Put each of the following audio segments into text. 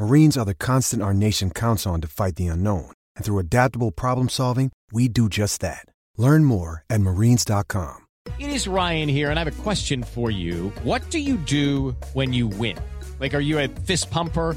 Marines are the constant our nation counts on to fight the unknown. And through adaptable problem solving, we do just that. Learn more at marines.com. It is Ryan here, and I have a question for you. What do you do when you win? Like, are you a fist pumper?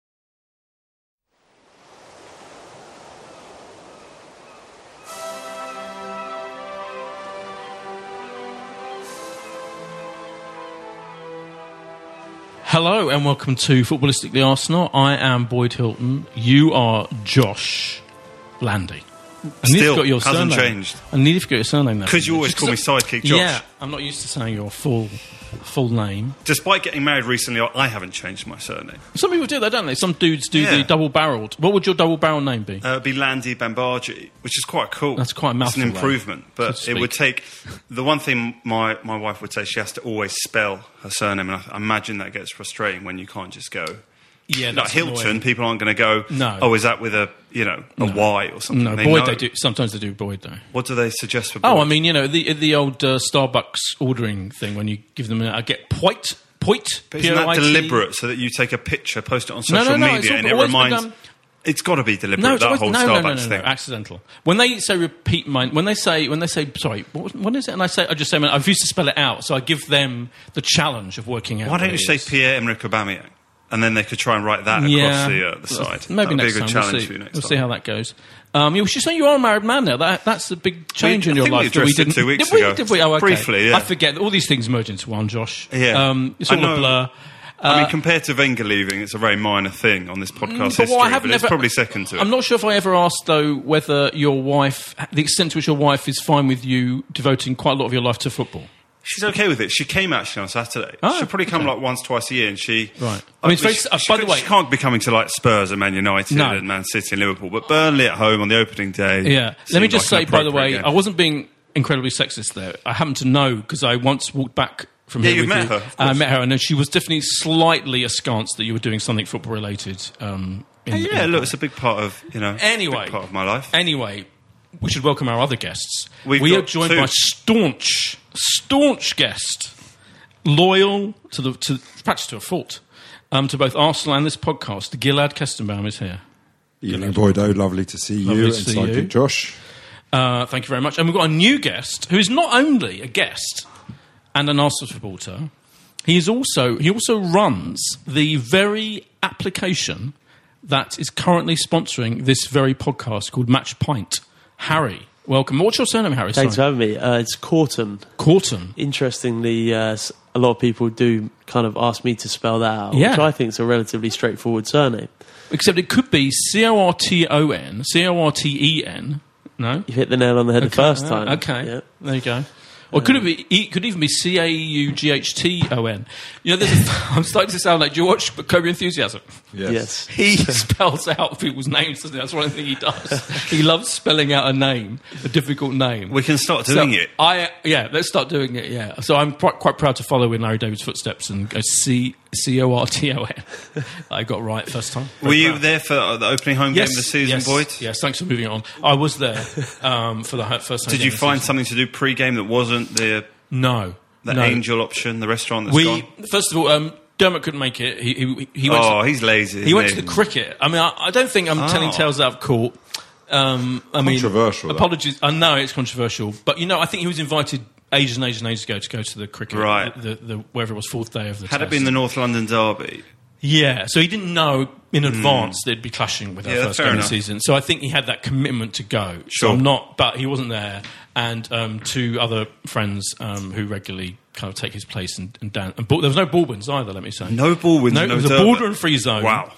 Hello and welcome to Footballistically Arsenal. I am Boyd Hilton. You are Josh Landy. Still, forgot your hasn't surname. changed. I nearly forgot your surname now. Because you always call me sidekick Josh. Yeah, I'm not used to saying your full full name. Despite getting married recently, I haven't changed my surname. Some people do that, don't they? Some dudes do Yeah. the double barreled. What would your double barrel name be? Uh, it'd be Landy Bambaji, which is quite cool. That's quite a It's an mouthful, though, improvement, so but to it would take. The one thing my, my wife would say, she has to always spell her surname, and I, I imagine that gets frustrating when you can't just go. Yeah, Like Hilton, annoying. people aren't going to go. No. Oh, is that with a you know a Y or something? No, They Boyd know. they do. Sometimes they do Boyd though. What do they suggest for? Boyd? Oh, I mean, you know, the the old uh, Starbucks ordering thing when you give them, a, I get Poit, Poit, But isn't that deliberate so that you take a picture, post it on social no, no, media, all- and it always been reminds? done- It's got to be deliberate. No, that always, whole no, Starbucks no, no, no, thing. no, accidental. When they say repeat my, when they say, when they say, sorry, what, what is it? And I say, I just say, I refuse to spell it out, so I give them the challenge of working out. Why don't you say. Pierre Emerick Aubameyang, and then they could try and write that across Yeah, the, uh, the side. Maybe That'd next be a good time. challenge we'll see, for you next we'll time. see how that goes. Um, you should say you are a married man now. That, that's a big change We- in your we life. that addressed didn't. two weeks did we, ago. Did we? Oh, okay. Briefly, yeah. I forget. All these things merge into one, Josh. Yeah. Um, it's all a blur. I mean, compared to Wenger leaving, it's a very minor thing on this podcast Uh, Mm, But history, I have but it's probably second to it. I'm not sure if I ever asked though whether your wife, the extent to which your wife is fine with you devoting quite a lot of your life to football. She's okay with it. She came actually on Saturday. Oh, She'll probably come okay. like once, twice a year, and she. Right. I mean, she, uh, she by the way- she can't be coming to like Spurs and Man United No. and Man City and Liverpool, but Burnley at home on the opening day. Yeah. Let me just like say, by the way, game. I wasn't being incredibly sexist there. I happen to know because I once walked back from Yeah, here you've met you. her, I course. met her, and then she was definitely slightly askance that you were doing something football related. Um, in, yeah, in- look, it's a big part of you know. Anyway, big part of my life. Anyway, we should welcome our other guests. We've we are joined two. by staunch, staunch guest, loyal to the to practice to a fault, um, to both Arsenal and this podcast. Gilad Kestenbaum is here. Evening, Boydo. Lovely to see Lovely you to and see you. Josh. Uh, thank you very much. And we've got a new guest who is not only a guest and an Arsenal supporter. He is also he also runs the very application that is currently sponsoring this very podcast called MatchPint. Harry, welcome. What's your surname, Harry? Thanks for having me. Uh, it's Corton. Corton. Interestingly, uh, a lot of people do kind of ask me to spell that out, Yeah. which I think is a relatively straightforward surname. Except it could be C O R T O N, C O R T E N. No? You hit the nail on the head the first time. Okay. There you go. Or could it um, be? It could even be C A U G H T O N. You know, there's a, I'm starting to sound like. Do you watch Curb Your Enthusiasm? Yes. He spells out people's names. Doesn't he? That's one thing he does. he loves spelling out a name, a difficult name. We can start So doing it. I yeah, let's start doing it. Yeah. So I'm quite, quite proud to follow in Larry David's footsteps and go C C O R T O N. I got right first time. Were you there for uh, the opening home game of the season, yes, Boyd? Yes, thanks for moving on. I was there um, for the first time. Did game you of find season. something to do pre-game that wasn't the No. the no. Angel option, the restaurant that's We gone? first of all, um, Dermot couldn't make it. He he, he went. Oh, to, he's lazy. he went to the cricket. I mean, I, I don't think I'm telling Oh. tales out of court. Um, I mean, Controversial, that. Apologies. I know it's controversial, but you know, I think he was invited ages and ages and ages ago to go to the cricket. Right. The, the, the wherever it was fourth day of the. Had it been the North London derby, Yeah, so he didn't know in advance they'd be clashing with our Hmm. Yeah, first game of the season. So I think he had that commitment to go. Sure. So I'm not, but he wasn't there. And um, two other friends um, who regularly kind of take his place and, and down. And ball, there was no Baldwins either. Let me say, No Baldwins No, and it no was a border and free zone. Wow.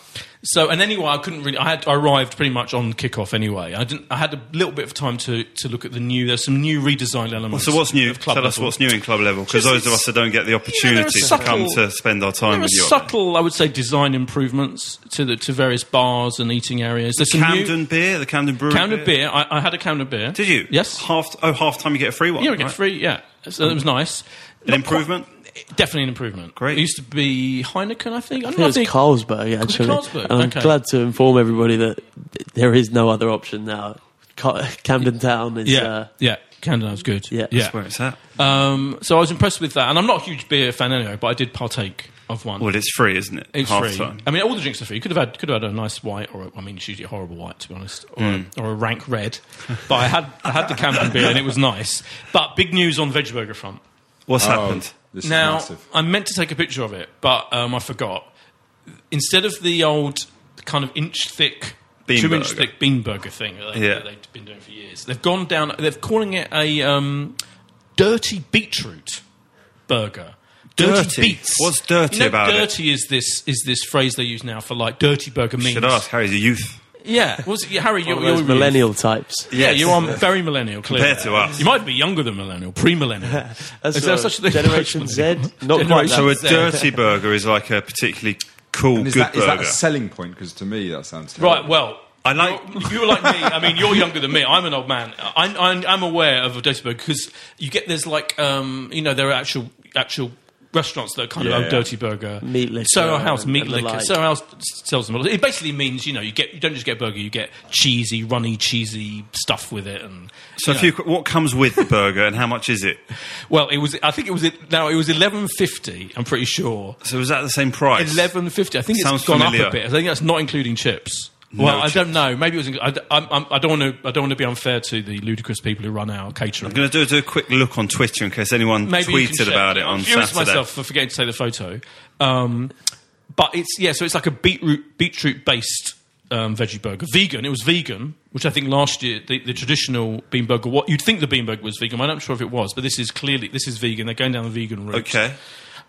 So and anyway, I couldn't really. I had I arrived pretty much on kickoff anyway. I didn't. I had a little bit of time to, to look at the new. There's some new redesigned elements. so what's new? Tell us what's new in club level, because those of us that don't get the opportunity to come to spend our time with you. subtle, I would say, design improvements to the to various bars and eating areas. There's some Camden new beer, the Camden Brewery Camden beer. I, I had a Camden beer. Did you? Yes. Half. Oh, half time you get a free one. Yeah, we get right? free. Yeah, so it was um, nice. An Not improvement. quite- definitely an improvement. Great. It used to be Heineken, I think. I, I don't think know, it was Carlsberg, actually. Carlsberg? And I'm Okay. glad to inform everybody that there is no other option now. Camden Town is. Yeah, Uh, yeah. Camden was good. Yeah. yeah. That's where it's at. Um, so I was impressed with that, and I'm not a huge beer fan anyway, but I did partake of one. Well, it's free, isn't it? It's half free. time. I mean, all the drinks are free. You could have had could have had a nice white, or a, I mean, it's usually a horrible white, to be honest, or, a, or a rank red. But I had I had the Camden beer, and it was nice. But big news on the veg burger front. What's Oh, happened? This is now massive. I meant to take a picture of it, but um, I forgot. Instead of the old kind of inch thick, Bean two inch thick bean burger thing that, they, Yeah. they've been doing for years, they've gone down. They're calling it a um, dirty beetroot burger. Dirty? beets. What's dirty you know, about it? dirty is this is this phrase they use now for like dirty burger means. Should ask Harry's a youth. Yeah, was it, Harry? You're, one of you're those youth. millennial types. Yeah, Yes. you are very millennial. Clearly. Compared to us. you might be younger than millennial, pre-millennial. Is there such a thing? Generation Z? Not quite Generation that. So a dirty burger is like a particularly cool, And is good that burger. a selling point? Because to me, that sounds terrible. Right. Well, I like- you're, you're like me. I mean, you're younger than me. I'm an old man. I'm, I'm, I'm aware of a dirty burger because you get there's like um, you know there are actual actual restaurants that are kind Yeah, of yeah. oh, dirty burger. Meat liquor Soho House meat liquor. like. Soho House sells them. It basically means you know you get you don't just get a burger, you get cheesy, runny, cheesy stuff with it. And So if know. you, what comes with the burger and how much is it? well, it was. I think it was now it was eleven fifty. I'm pretty sure. So was that the same price? Eleven fifty. I think Sounds it's gone familiar. up a bit. I think that's not including chips. No well, I don't know. Maybe it was. I, I'm- I'm- I don't want to. I don't want to be unfair to the ludicrous people who run our catering. I'm going to do, do a quick look on Twitter in case anyone Maybe tweeted about it I'm on furious Saturday. myself for forgetting to take the photo. Um, but it's yeah. So it's like a beetroot beetroot based um, veggie burger. Vegan. It was vegan, which I think last year the, the traditional bean burger. What you'd think the bean burger was vegan. I'm not sure if it was, but this is clearly this is vegan. They're going down the vegan route. Okay.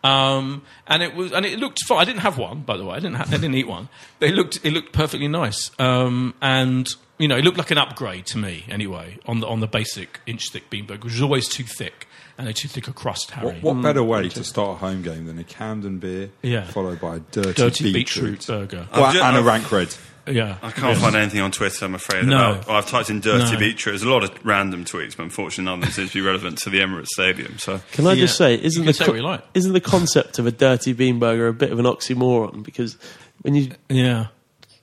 Um, and it was, and it looked fine. I didn't have one, by the way. I didn't, ha- I didn't eat one. But it looked, it looked perfectly nice. Um, and you know, it looked like an upgrade to me, anyway, on the on the basic inch thick bean burger, which was always too thick and a too thick a crust, Harry. What, what better way to start a home game than a Camden beer, Yeah. followed by a dirty, Dirty beetroot, beetroot burger. Well, I've ju- and a I've- rank red. Yeah, I can't Yeah. find anything on Twitter, I'm afraid. No. About, well, I've typed in dirty No. beetroot. There's a lot of random tweets, but unfortunately none of them seem to be relevant to the Emirates Stadium. So Can I just Yeah. say, isn't can the say what you like. isn't the concept of a dirty bean burger a bit of an oxymoron? Because when you Yeah.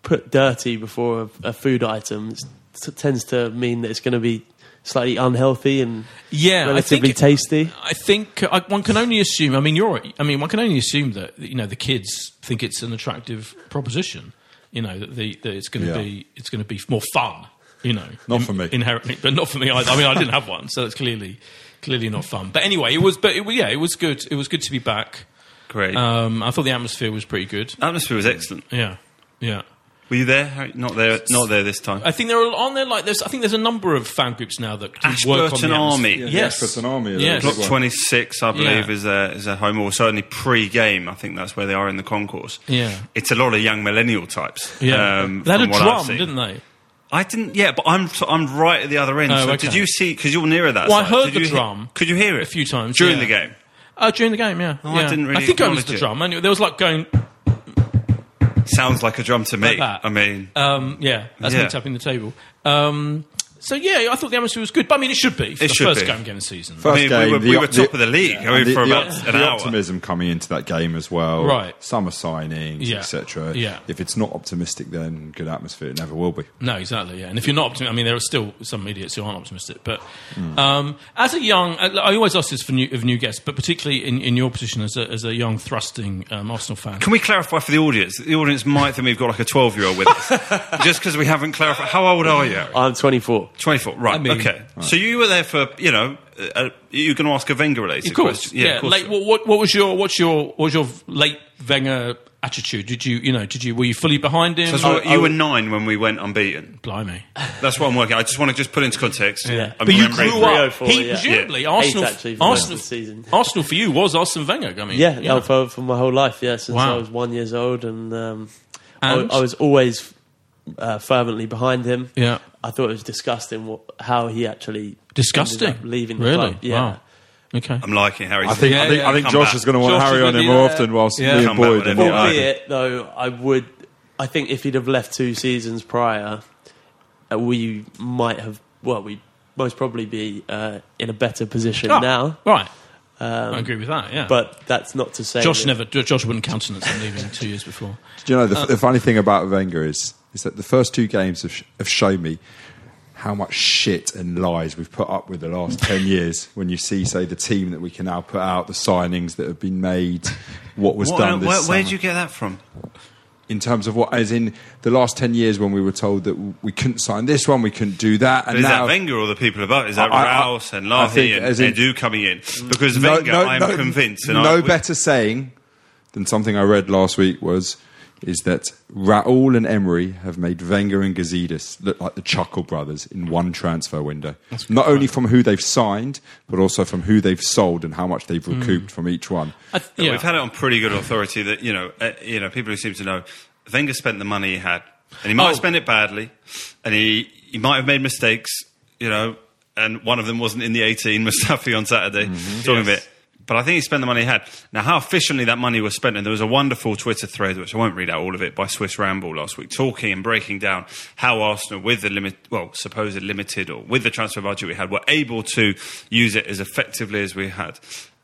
put dirty before a, a food item, it tends to mean that it's going to be slightly unhealthy and Yeah, I relatively think- tasty. I think uh, one can only assume. I mean, you're. I mean, one can only assume that you know the kids think it's an attractive proposition. You know that, the, that it's going to Yeah. be it's going to be more fun. You know, Not for me. inherently, but not for me either. I mean, I didn't have one, so it's clearly clearly not fun. But anyway, it was. But it, yeah, it was good. It was good to be back. great. Um, I thought the atmosphere was pretty good. Atmosphere was excellent. Yeah, yeah. Were you there? Not there. Not there this time. I think there are on there like there's. I think there's a number of fan groups now that do work on Ashburton the Army. atmosphere. Yeah, the yes, Ashburton Army are there Yes. as Block 26, I believe, Yeah. is a is a home, or certainly pre-game. I think that's where they are in the concourse. Yeah. it's a lot of young millennial types. Yeah, um, they had a from what I've drum, didn't they? I didn't. Yeah, but I'm I'm right at the other end. Oh, so okay. did you see? Because you're nearer that. Well, I heard Did the you he- drum could you hear it a few times during yeah. the game? Oh, during the game, yeah. Oh, I didn't really I think I was the it. drum. I knew, there was like going, Sounds like a drum to me. Like. I mean, um, yeah, that's Yeah. me tapping the table. Um, So yeah, I thought the atmosphere was good. But I mean, it should be for It the should first be. game game of the season. First I mean, game, we were, the we op- were the- top of the league I mean, the, for the about op- an the hour. optimism coming into that game as well. Right. Summer signings, Yeah. etc. Yeah. If it's not optimistic, then good atmosphere. It never will be. No, exactly. Yeah, and if you're not optimistic, I mean, there are still some idiots who aren't optimistic. But Hmm. um, as a young, I always ask this for new, of new guests, but particularly in, in your position as a, as a young thrusting um, Arsenal fan. Can we clarify for the audience? The audience might think we've got like a 12 year old with us. Just because we haven't clarified. How old are you? I'm 24. 24. Right. I mean- okay. So you were there for, you know, uh, you're going to ask a Wenger related Of course, question. yeah. of course. late, what, what, what was your what's your what was your late Wenger attitude? Did you you know did you were you fully behind him? So that's what- you were nine when we went unbeaten. Blimey. That's what I'm working. I just want to just put into context. Yeah. I'm But you remembering- grew up. He yeah. presumably Yeah. Arsenal. Eight, actually, for Arsenal, season. Arsenal for you was Arsene Wenger. I mean, Yeah, no, for, for my whole life, yeah, since Wow. I was one years old, and, um, I, And? I was always uh, fervently behind him. Yeah. I thought it was disgusting what, how he actually disgusting. ended up leaving the really? club. Yeah. Wow. Okay. I'm liking Harry. I think, Yeah, I think, yeah. I think Josh back. is going to want Josh Harry on him more often, whilst Yeah. me and Boyd. whenever are you not like. happy. Albeit, though, I would. I think if he'd have left two seasons prior, uh, we might have. Well, we'd most probably be uh, in a better position Ah, now. Right. Um, I agree with that. Yeah. But that's not to say. Josh that- never. Josh wouldn't countenance him leaving two years before. Do you know the, Uh, the funny thing about Wenger is is that the first two games have, sh- have shown me how much shit and lies we've put up with the last ten years. When you see, say, the team that we can now put out, the signings that have been made, what was What- done uh, this where, where did you get that from? in terms of what, as in the last ten years when we were told that we couldn't sign this one, we couldn't do that, and is now that Wenger or the people above? Is that I- Raul Sanllehi and Edu coming in? Mm. Because Wenger, I'm convinced. And no I, better saying than something I read last week was is that Raul and Emery have made Wenger and Gazidis look like the Chuckle brothers in one transfer window. Not only from who they've signed, but also from who they've sold and how much they've recouped from each one. Th- yeah. We've had it on pretty good authority that you know, uh, you know, people who seem to know, Wenger spent the money he had, and he might Oh. have spent it badly, and he he might have made mistakes, you know, and one of them wasn't in the 18, Mustafi on Saturday, talking Yes. But I think he spent the money he had. Now, how efficiently that money was spent, and there was a wonderful Twitter thread, which I won't read out all of it, by Swiss Ramble last week, talking and breaking down how Arsenal, with the limit, well, supposed limited or with the transfer budget we had, were able to use it as effectively as we had.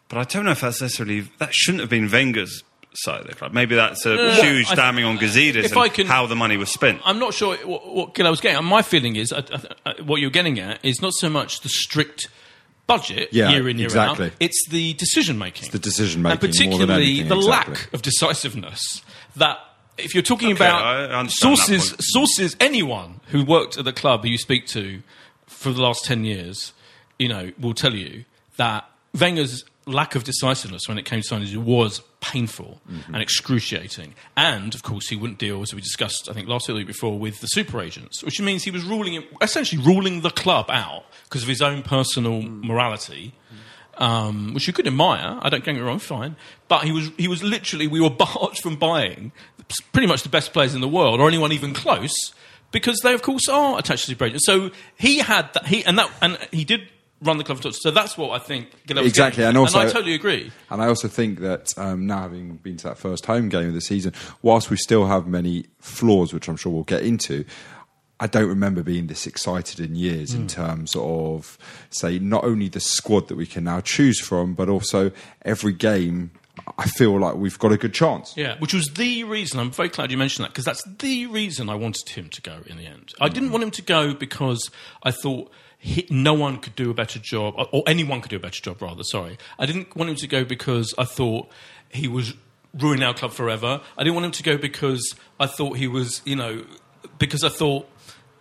But I don't know if that's necessarily that shouldn't have been Wenger's side of the club. Maybe that's a No, huge I- damning on Gazidis if and I can- how the money was spent. I'm not sure what, what Gil was getting. at. My feeling is uh, uh, uh, what you're getting at is not so much the strict budget Yeah, year in year exactly. out. It's the decision making. It's the decision and making more than particularly anything, the exactly. lack of decisiveness that. If you're talking Okay, about I understand that sources, sources, anyone who worked at the club who you speak to for the last ten years, you know, will tell you that Wenger's lack of decisiveness when it came to signings was painful Mm-hmm. and excruciating. And of course, he wouldn't deal, as we discussed, I think last week week before, with the super agents, which means he was ruling, essentially ruling the club out because of his own personal Mm. morality. Um, which you could admire. I don't get me wrong, fine. But he was he was literally we were barred from buying pretty much the best players in the world, or anyone even close, because they of course are attached to agents. So he had that he and that and he did run the club. for- So that's what I think. Exactly, and also- I totally agree. And I also think that um, now having been to that first home game of the season, whilst we still have many flaws, which I'm sure we'll get into, I don't remember being this excited in years Hmm. in terms of, say, not only the squad that we can now choose from, but also every game. I feel like we've got a good chance. Yeah, which was the reason. I'm very glad you mentioned that because that's the reason I wanted him to go in the end. I didn't want him to go because I thought he, no one could do a better job, or anyone could do a better job, rather. Sorry, I didn't want him to go because I thought he was ruining our club forever. I didn't want him to go because I thought he was, you know, because I thought.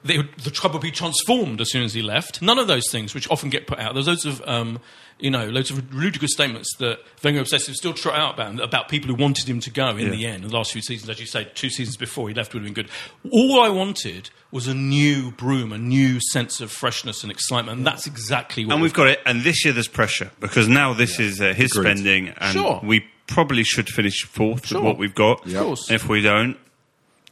They, the club would be transformed as soon as he left. None of those things, which often get put out. There's loads of, um, you know, loads of ludicrous statements that Wenger obsessive still trot out about about people who wanted him to go in the end. The last few seasons, as you say, two seasons before he left would have been good. All I wanted was a new broom, a new sense of freshness and excitement, and that's exactly what And we've got it. And this year there's pressure because now this is uh, his Agreed. spending, and Sure. we probably should finish fourth Sure. with what we've got. Of course. If we don't,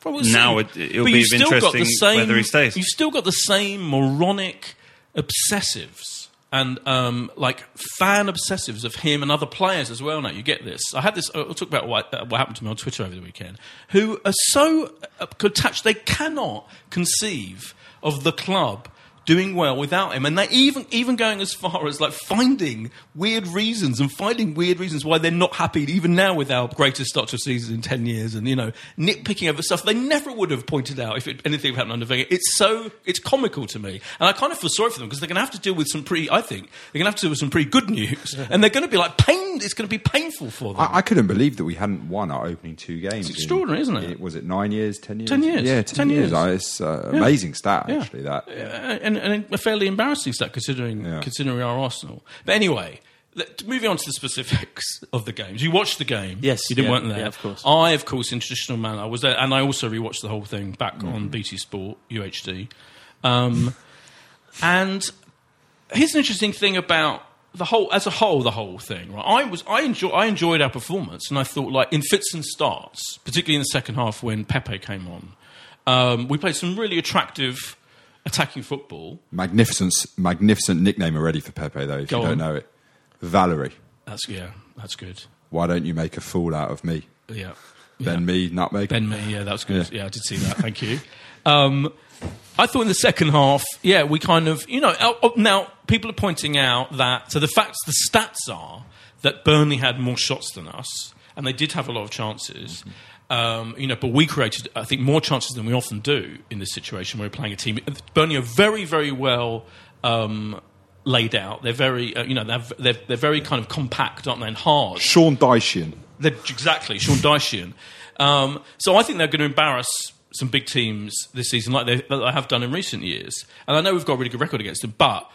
We'll Now it- it'll But be you've still got the interesting same, whether he stays. You've still got the same moronic obsessives and um, like fan obsessives of him and other players as well. Now you get this. I had this. I'll talk about what, uh, what happened to me on Twitter over the weekend. Who are so uh, attached they cannot conceive of the club doing well without him, and they even even going as far as like finding weird reasons and finding weird reasons why they're not happy even now with our greatest start to a season in ten years, and you know nitpicking over stuff they never would have pointed out if it, anything had happened under Wenger. It's so it's comical to me, and I kind of feel sorry for them because they're going to have to deal with some pretty. I think they're going to have to deal with some pretty good news, and they're going to be like pain. It's going to be painful for them. I, I couldn't believe that we hadn't won our opening two games. It's extraordinary, isn't it? in- Was it nine years, ten years? 10 years. Yeah, 10 years. years. Uh, It's uh, amazing stat, Yeah. actually. That Uh, and, and a fairly embarrassing stat considering Yeah. considering our Arsenal. But anyway, let, moving on to the specifics of the games. You watched the game, Yes, You didn't yeah, weren't there, yeah, of course. I, of course, in traditional manner, I was there, and I also rewatched the whole thing back Mm-hmm. on BT Sport UHD. Um, and here's an interesting thing about the whole, as a whole, the whole thing. Right, I was, I enjoy, I enjoyed our performance, and I thought, like in fits and starts, particularly in the second half when Pepe came on, um, we played some really attractive attacking football. magnificent, magnificent nickname already for Pepe, though. If Go you on. don't know it, Valerie. That's yeah, that's good. Why don't you make a fool out of me? Yeah, Ben me, nutmeg. Ben me, yeah, that's good. Yeah. Yeah, I did see that. Thank you. Um, I thought in the second half, yeah, we kind of, you know, oh, oh, now people are pointing out that, so the facts, the stats are that Burnley had more shots than us, and they did have a lot of chances. Um, you know, but we created, I think, more chances than we often do in this situation where we're playing a team. Burnley are very, very well um, laid out. They're very, uh, you know, they're, they're, they're very kind of compact, aren't they, and hard. Sean Dychian. They're, exactly, Sean Dychian. Um, so I think they're going to embarrass some big teams this season, like they, that they have done in recent years. And I know we've got a really good record against them, but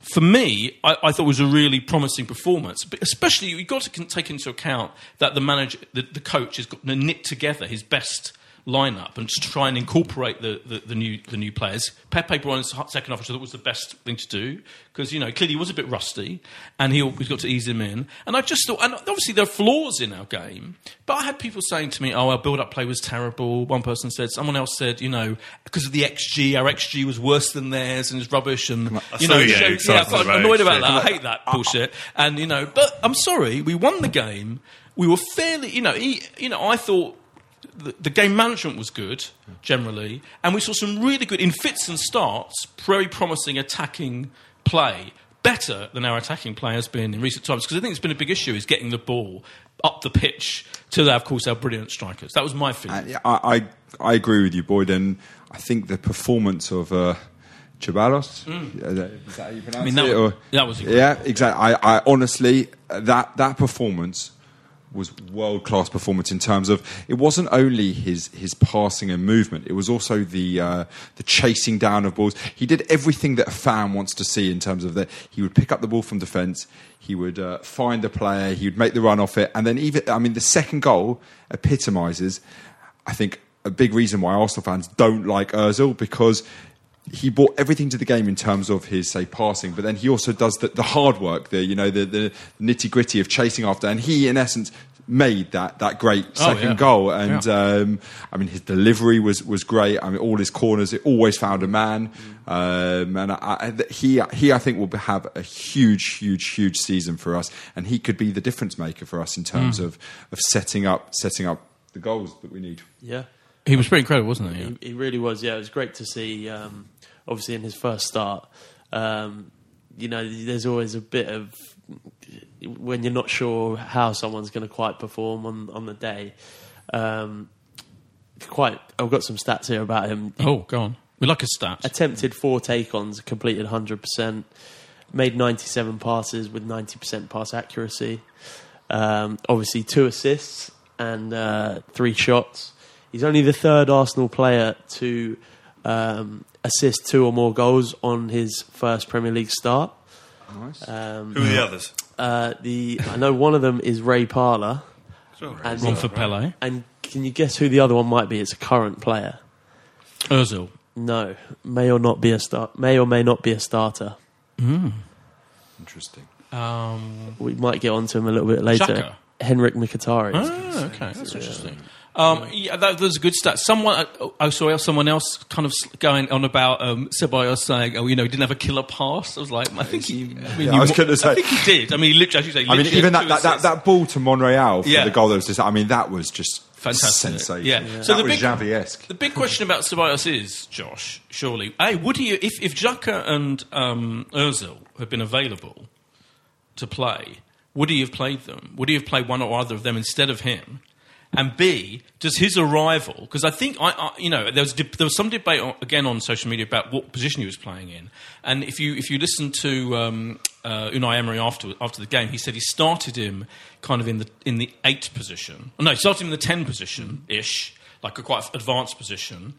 for me, I, I thought it was a really promising performance. But especially, you've got to take into account that the manager, the, the coach, has got to knit together his best lineup and to try and incorporate the, the, the new the new players. Pepe his second half, I thought was the best thing to do because you know clearly he was a bit rusty and he always got to ease him in. And I just thought, and obviously there are flaws in our game, but I had people saying to me, "Oh, our build-up play was terrible." One person said, someone else said, you know, because of the XG, our XG was worse than theirs and it's rubbish. And you know, you show- excited yeah, I am annoyed about that. I hate that bullshit. And you know, but I'm sorry, we won the game. We were fairly, you know, he, you know, I thought the, the game management was good generally, and we saw some really good in fits and starts, very promising attacking play. Better than our attacking play has been in recent times because I think it's been a big issue is getting the ball up the pitch to, of course, our brilliant strikers. That was my feeling. Uh, yeah, I, I I agree with you, Boyd, and I think the performance of uh, Ceballos, is that how you pronounce Mm. I mean, that it? or- that was yeah, exactly. I, I honestly uh, that that performance was world class performance in terms of it wasn't only his his passing and movement, it was also the uh, the chasing down of balls. He did everything that a fan wants to see in terms of that. He would pick up the ball from defence, he would uh, find a player, he would make the run off it, and then even I mean the second goal epitomises. I think a big reason why Arsenal fans don't like Özil because he brought everything to the game in terms of his say passing, but then he also does the, the hard work, the you know the, the nitty gritty of chasing after, and he in essence made that that great Oh, second yeah. goal. And Yeah. um, I mean his delivery was was great. I mean all his corners, it always found a man, um, and I, I, he he I think will have a huge huge huge season for us, and he could be the difference maker for us in terms of of setting up setting up the goals that we need. Yeah. he was pretty incredible, wasn't he? Yeah. He, he really was. Yeah, it was great to see. Um, obviously, in his first start, um, you know, there's always a bit of when you're not sure how someone's going to quite perform on on the day. Um, quite, I've got some stats here about him. Oh, go on. We like a stat. Attempted four take-ons, completed 100%. Made 97 passes with 90% pass accuracy. Um, obviously, two assists and uh, three shots. He's only the third Arsenal player to um, assist two or more goals on his first Premier League start. Um, Who are the others? uh, the I know one of them is Ray Parlour, and, One for Pele. and can you guess who the other one might be? It's a current player. Ozil. No, may or not be a start. May or may not be a starter. Interesting. Um, We might get onto him a little bit later. Xhaka? Henrik Mkhitaryan. Oh, okay, that's interesting. Um, yeah, that, that's a good stat. Someone, uh, I saw someone else kind of going on about um, Ceballos saying, "Oh, you know, he didn't have a killer pass." I was like, I think he. I, mean, Yeah, I was you- gonna say- I think he did. I mean, literally, as you say, I mean, even that, that, that, that ball to Monreal for Yeah. the goal that was just, I mean, that was just fantastic. Sensation. Yeah. Yeah. So That the big Xavi-esque. the big question about Ceballos is Josh. Surely, a would he if if Xhaka and um, Özil had been available to play, would he have played them? Would he have played one or other of them instead of him? And B, does his arrival? Because I think I, I, you know, there was there was some debate on, again on social media about what position he was playing in. And if you if you listen to um, uh, Unai Emery after after the game, he said he started him kind of in the in the eight position. No, he started him in the ten position ish, like a quite advanced position.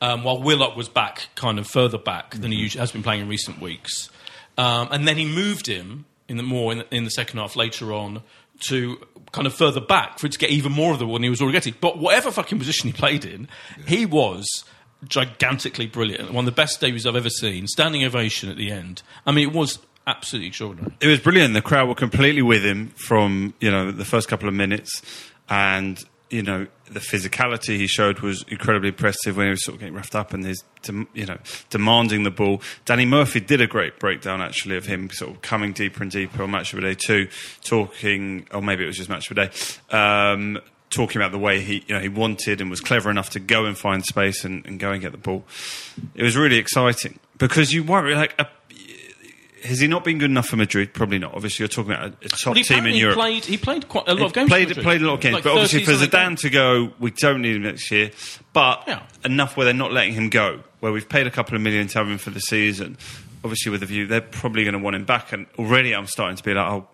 Um, while Willock was back, kind of further back than he usually has been playing in recent weeks, um, and then he moved him in the more in the, in the second half later on to kind of further back for it to get even more of the one he was already getting. But whatever fucking position he played in, he was gigantically brilliant. One of the best debuts I've ever seen. Standing ovation at the end. I mean, it was absolutely extraordinary. It was brilliant. The crowd were completely with him from you know the first couple of minutes, and you know the physicality he showed was incredibly impressive when he was sort of getting roughed up and his you know demanding the ball. Danny Murphy did a great breakdown actually of him sort of coming deeper and deeper on Match of the Day too, talking or maybe it was just Match of the Day. Um, Talking about the way he, you know, he wanted and was clever enough to go and find space and, and go and get the ball, it was really exciting because you worry like a, has he not been good enough for Madrid? Probably not. Obviously, you're talking about a, a top he team in Europe. Played, he played quite a lot He of games. Played, for played a lot of games, Like but obviously for Zidane to go, we don't need him next year. But Yeah. enough where they're not letting him go, where we've paid a couple of million to have him for the season. Obviously, with a view, they're probably going to want him back. And already, I'm starting to be like, oh,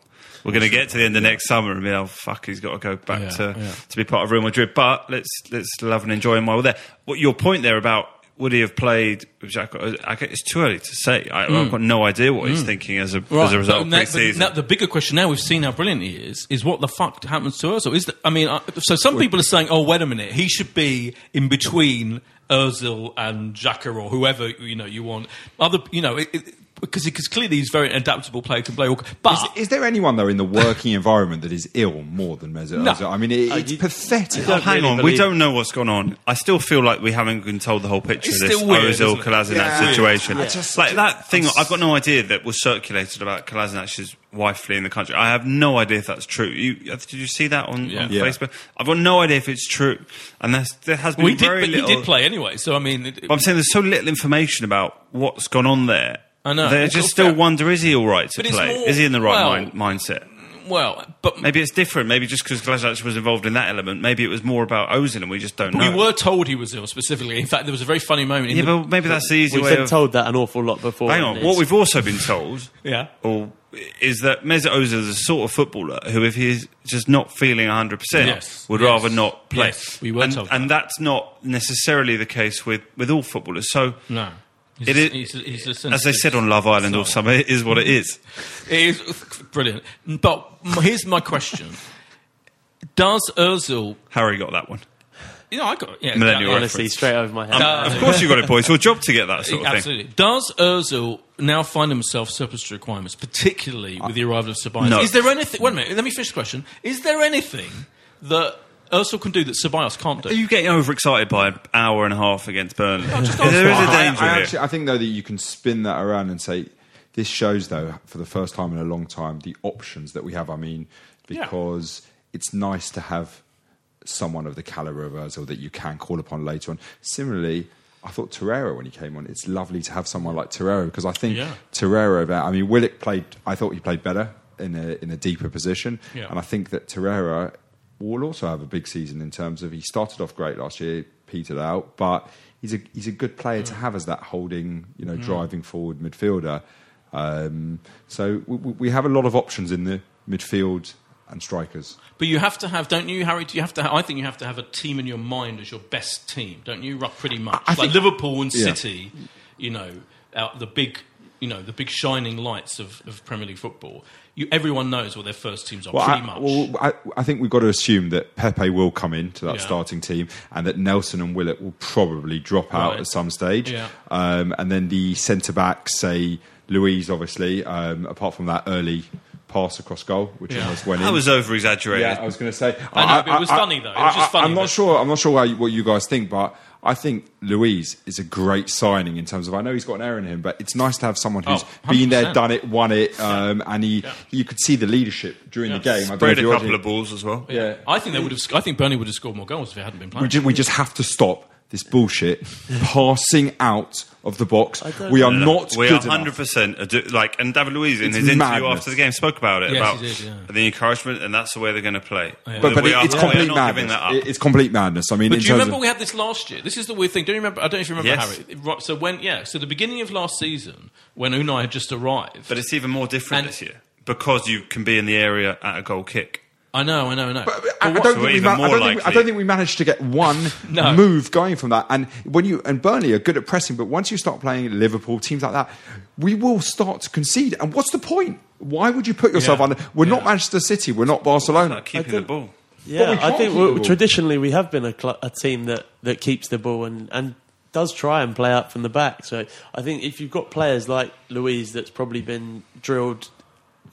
we're going to get to the end of next summer and be, oh fuck, he's got to go back Yeah, to yeah. to be part of Real Madrid. But let's let's love and enjoy him while we're there. What your point there about would he have played? with Xhaka, I guess It's too early to say. I, I've hmm. got no idea what he's hmm. thinking as a as a result but of pre-season. the bigger question now we've seen how brilliant he is is what the fuck happens to Özil? Is that, I mean, uh, so some people are saying, oh wait a minute, he should be in between Özil and Xhaka or whoever you know you want. Other, you know, it, it, because because clearly he's a very adaptable player, can play. all- But Is, is there anyone though in the working environment that is ill more than Mesut No. Ozil? I mean, it, it's uh, you- pathetic. Oh, hang really on, we don't know what's gone on. I still feel like we haven't been told the whole picture It's of this still weird, isn't Ozil it? Kolasinac Yeah. situation. I just- like that thing, I've got no idea that was circulated about Kolasinac's wife fleeing the country. I have no idea if that's true. You, uh, did you see that on, Yeah. on Yeah. Facebook? I've got no idea if it's true, and that's, there has been we did, very but he did play anyway. So I mean, it, But I'm saying there's so little information about what's gone on there. I know. They Well, just fair. still wonder: is he all right to But play? more- is he in the right well- mind, mindset? well, but Maybe it's different. Maybe just because Kolasinac was involved in that element. Maybe it was more about Ozil, and we just don't But know. we were told he was ill specifically. In fact, there was a very funny moment. In yeah, the, but maybe that's the easy We've way been of. told that an awful lot before. Hang on. What we've also been told, yeah. or is that Mesut Ozil is a sort of footballer who, if he's just not feeling 100, percent Yes, would yes, rather not play. yes, we were and, told and that's not necessarily the case with with all footballers. So. No. He's It a- he's he's as they said on Love Island soul. or something, it is what it is. It is brilliant. But here's my question: Does Özil? Harry got that one. You know, I got yeah, Millennial exactly. honestly reference. straight over my head. Uh, Of course you got it, boys. It's your job to get that sort of thing. Absolutely. Does Özil now find himself surplus to requirements, particularly with the arrival of Ceballos? No. Is there anything? Wait a minute. Let me finish the question. Is there anything that Özil can do that Ceballos can't do? Are you getting overexcited by an hour and a half against Burnley? there is a ask. I, danger I here. actually, I think though that you can spin that around and say this shows though for the first time in a long time the options that we have. I mean, Yeah. because it's nice to have someone of the caliber of Ozil that you can call upon later on. Similarly. I thought Torreira when he came on. It's lovely to have someone like Torreira because I think Yeah. Torreira. I mean, Willock played. I thought he played better in a in a deeper position, Yeah. and I think that Torreira will also have a big season in terms of he started off great last year, petered out, but he's a he's a good player to have as that holding, you know, driving forward midfielder. Um, so we, we have a lot of options in the midfield and strikers. But you have to have, don't you, Harry? Do you have to? Have, I think you have to have a team in your mind as your best team, don't you? Pretty much. I like think- Liverpool and Yeah. City, you know, the big, you know, the big shining lights of, of Premier League football. You, everyone knows what their first teams are, Well, pretty I, much. well, I, I think we've got to assume that Pepe will come into that Yeah. starting team, and that Nelson and Willett will probably drop out Right. at some stage. Yeah. Um, and then the centre backs, say Luiz, obviously. Um, apart from that early pass across goal, which Yeah. almost went That in. was over exaggerated. Yeah, I was going to say. I know, but it was funny, though. It was just funny, I'm not but- sure. I'm not sure how you, what you guys think, but I think Luiz is a great signing in terms of. I know he's got an error in him, but it's nice to have someone who's Oh, been there, done it, won it, um, and he you could see the leadership during the game. I don't know Spread a couple watched of balls as well. Yeah. I think they would have. I think Burnley would have scored more goals if it hadn't been playing. We just, we just have to stop this bullshit passing out of the box. We are No, no, not we good are hundred enough. percent like, and David Luiz in It's his interview after the game spoke about it Yes, about did, yeah. the encouragement, and that's the way they're going to play. Oh, but, but it- are, it's are complete not madness. that up. It- It's complete madness. I mean, But in do you terms remember of, we had this last year? This is the weird thing. Do you remember? I don't know if you remember Yes. Harry. Right, So when yeah, so the beginning of last season when Unai had just arrived. but it's even more different And- this year because you can be in the area at a goal kick. I know, I know, I know. But But I, I don't So think we even ma- I don't think, I don't think we managed to get one No. move going from that. And when you and Burnley are good at pressing, but once you start playing Liverpool teams like that, we will start to concede. And what's the point? Why would you put yourself Yeah. under? We're not Yeah. Manchester City. We're not Barcelona. Like keeping I the don't- ball. Yeah, I can't think keep we ball. traditionally we have been a, cl- a team that, that keeps the ball and, and does try and play out from the back. So I think if you've got players like Luiz that's probably been drilled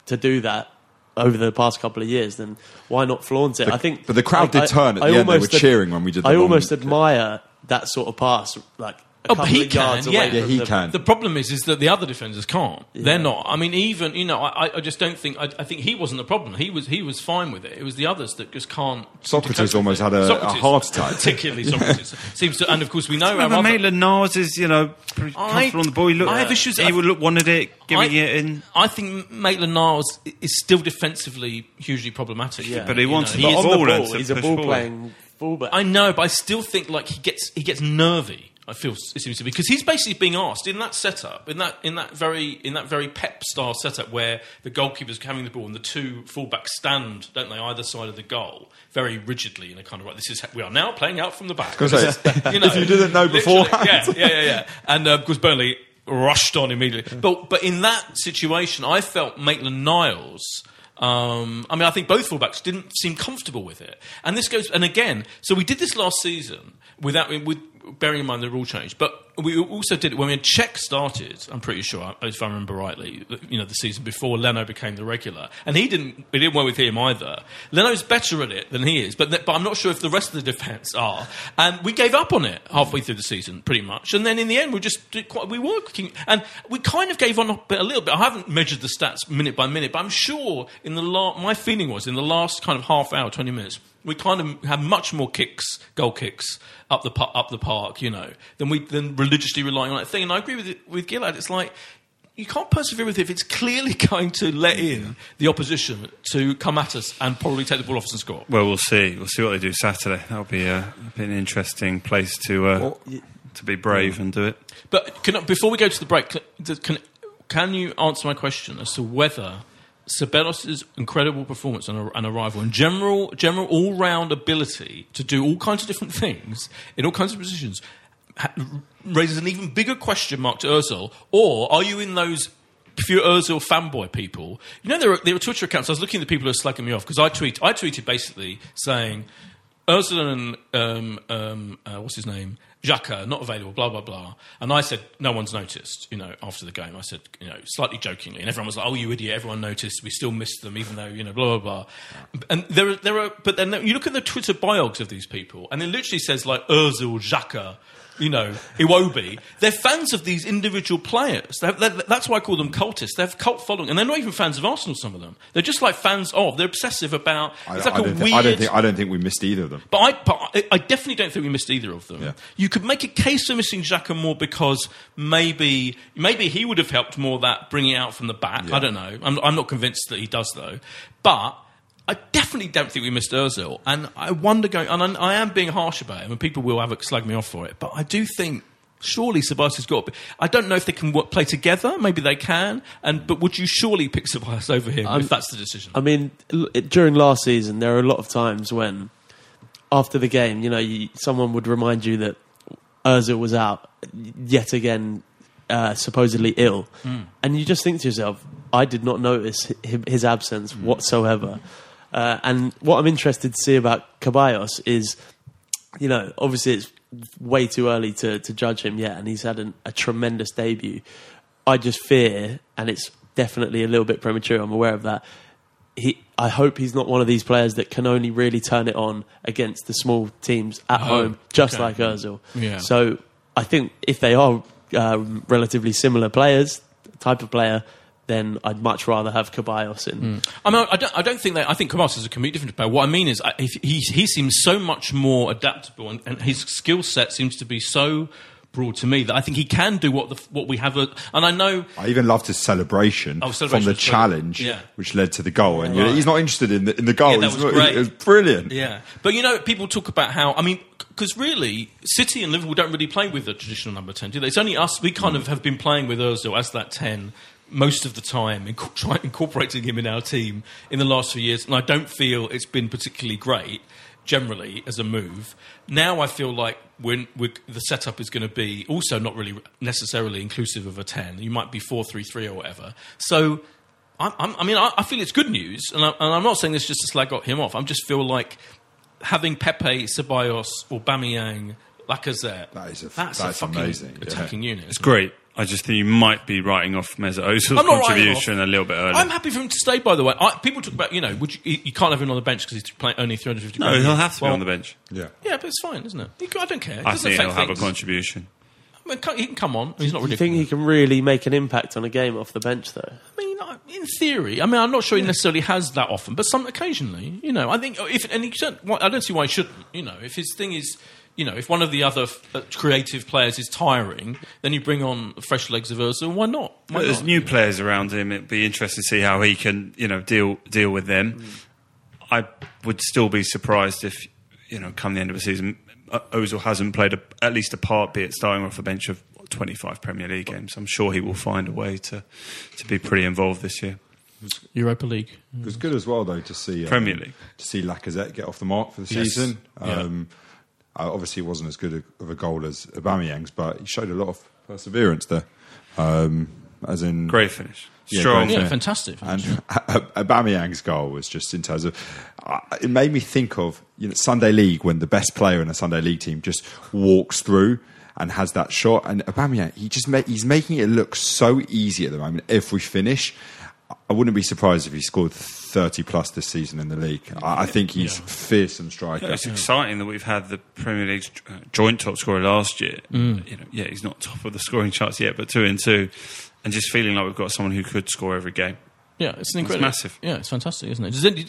to do that over the past couple of years, then why not flaunt it? The- I think, but the crowd I- did turn at the end. They were cheering when we did the I almost admire that sort of pass, like Oh, couple but he of can, away yeah. from Yeah, he the, can. The problem is, is that the other defenders can't. Yeah. They're not. I mean, even you know, I, I just don't think. I, I think he wasn't the problem. He was he was fine with it. It was the others that just can't. Sokratis almost had a- a heart attack. Particularly Sokratis seems to, and of course we know. Remember Maitland Niles is, you know, pretty I- on the ball. He looked, I have issues- He would look, wanted it, giving I- it in. I think Maitland Niles is still defensively hugely problematic. Yeah. But he You wants know, to he is- ball ball, he's a ball forward. playing fullback. I know, but I still think like he gets he gets nervy. I feel it seems to be because he's basically being asked in that setup, in that in that very in that very Pep style setup where the goalkeeper's having the ball and the two fullbacks stand, don't they, either side of the goal, very rigidly in a kind of right. This is we are now playing out from the back. you know, if you didn't know before, yeah, yeah, yeah, yeah. And uh, of Burnley rushed on immediately. But but in that situation, I felt Maitland Niles. Um, I mean, I think both fullbacks didn't seem comfortable with it, and this goes. And again, so we did this last season without with bearing in mind the rule change, but we also did it when Cech started. I'm pretty sure, if I remember rightly, you know, the season before Leno became the regular, and he didn't. It didn't work with him either. Leno's better at it than he is, but but I'm not sure if the rest of the defence are. And we gave up on it halfway through the season, pretty much. And then in the end, we just quite, we were kicking, and we kind of gave on a, a little bit. I haven't measured the stats minute by minute, but I'm sure in the la- my feeling was in the last kind of half hour, 20 minutes. We kind of have much more kicks, goal kicks up the up the park, you know, than we than religiously relying on that thing. And I agree with it, with Gilad. It's like you can't persevere with it if it's clearly going to let in the opposition to come at us and probably take the ball off us and score. Well, we'll see. We'll see what they do Saturday. That'll be, uh, be an interesting place to uh, to be brave and do it. But can, before we go to the break, can, can, can you answer my question as to whether Ceballos' incredible performance and, and arrival and general, general all round ability to do all kinds of different things in all kinds of positions ha- raises an even bigger question mark to Ozil? Or are you in those few Ozil fanboy people? You know, there are, there are Twitter accounts. I was looking at the people who are slagging me off because I, tweet, I tweeted basically saying Ozil and um, um, uh, what's his name? Xhaka, not available, blah, blah, blah. And I said, no one's noticed, you know, after the game. I said, you know, slightly jokingly. And everyone was like, oh, you idiot, everyone noticed. We still missed them, even though, you know, blah, blah, blah. And there are, there are but then you look at the Twitter biogs of these people, and it literally says, like, Ozil, Xhaka, you know, Iwobi. They're fans of these individual players. They have, they that's why I call them cultists. They have cult following. And they're not even fans of Arsenal, some of them. They're just like fans of. They're obsessive about. I, It's like a don't weird. I don't think I don't think we missed either of them. But I, but I, I definitely don't think we missed either of them. Yeah. You could make a case for missing Xhaka more because maybe maybe he would have helped more that bringing it out from the back. I don't know. I'm, I'm not convinced that he does though. But I definitely don't think we missed Özil, and I wonder going. And I, I am being harsh about him, and people will have slag me off for it. But I do think. Surely has got. I don't know if they can work, play together. Maybe they can. And but would you surely pick Ceballos over him if that's the decision? I mean, during last season, there are a lot of times when, after the game, you know, you, someone would remind you that Ozil was out yet again, uh, supposedly ill, and you just think to yourself, "I did not notice his absence whatsoever." Uh, and what I'm interested to see about Ceballos is, you know, obviously it's way too early to, to judge him yet, and he's had an, a tremendous debut. I just fear, and it's definitely a little bit premature, I'm aware of that, he, I hope he's not one of these players that can only really turn it on against the small teams at home, just okay. like Özil. Yeah. So I think if they are um, relatively similar players, type of player, then I'd much rather have Ceballos in. Mm. I mean, I don't, I don't think that. I think Ceballos is a completely different player. What I mean is, I, he he seems so much more adaptable, and, and his skill set seems to be so broad to me that I think he can do what the what we have. A, and I know I even loved his celebration, Oh, celebration from the challenge, Yeah. which led to the goal. And Right. he's not interested in the, in the goal. Yeah, that was great. It was brilliant. Yeah, but you know, people talk about how I mean, because really, City and Liverpool don't really play with the traditional number ten, do they? It's only us. We kind mm. of have been playing with Özil as that ten most of the time, inc- try, incorporating him in our team in the last few years, and I don't feel it's been particularly great generally as a move. Now I feel like when we're, the setup is going to be also not really necessarily inclusive of a ten. You might be four three three or whatever. So. I'm, I'm, I mean, I, I feel it's good news, and, I, and I'm not saying this just to slag him off. I just feel like having Pepe, Ceballos, Aubameyang, Lacazette, That is a- that's, that's a fucking amazing, yeah. attacking unit. It's great. I just think you might be writing off Mesut Ozil's I'm not contribution a little bit early. I'm happy for him to stay. By the way, I, people talk about you know, would you, you you can't have him on the bench because he's playing only 350. no, he'll have to Well, be on the bench. Yeah. Yeah, but it's fine, isn't it? He, I don't care. It I think he'll affect have a contribution. I mean, he can come on. He's not Do you think he can really make an impact on a game off the bench, though? I mean, in theory, I mean, I'm not sure he necessarily has that often, but some occasionally, you know, I think if and he don't, I don't see why he shouldn't. You know, if his thing is, you know, if one of the other uh, creative players is tiring, then you bring on fresh legs of Ursula. Why not? Why There's not? new players around him. It'd be interesting to see how he can, you know, deal deal with them. I would still be surprised if, you know, come the end of the season, uh, Ozil hasn't played a, at least a part, be it starting off a bench of 25 Premier League games. I'm sure he will find a way to to be pretty involved this year. Europa League. It was good as well, though, to see um, Premier League. to see Lacazette get off the mark for the Yes. season. Yeah. Uh, obviously, it wasn't as good a, of a goal as Aubameyang's, but he showed a lot of perseverance there. Um, as in, Great finish. Yeah, Strong. great Yeah, fantastic. And Aubameyang's goal was just in terms of uh, it made me think of you know Sunday League when the best player in a Sunday League team just walks through and has that shot and Aubameyang he just ma- he's making it look so easy at the moment every finish I wouldn't be surprised if he scored 30 plus this season in the league I, I think he's fearsome striker Yeah, it's exciting that we've had the Premier League's uh, joint top scorer last year. Mm. You know, yeah, he's not top of the scoring charts yet, but two and two, and just feeling like we've got someone who could score every game. Yeah, it's an incredible. massive. Yeah, it's fantastic, isn't it? Does any,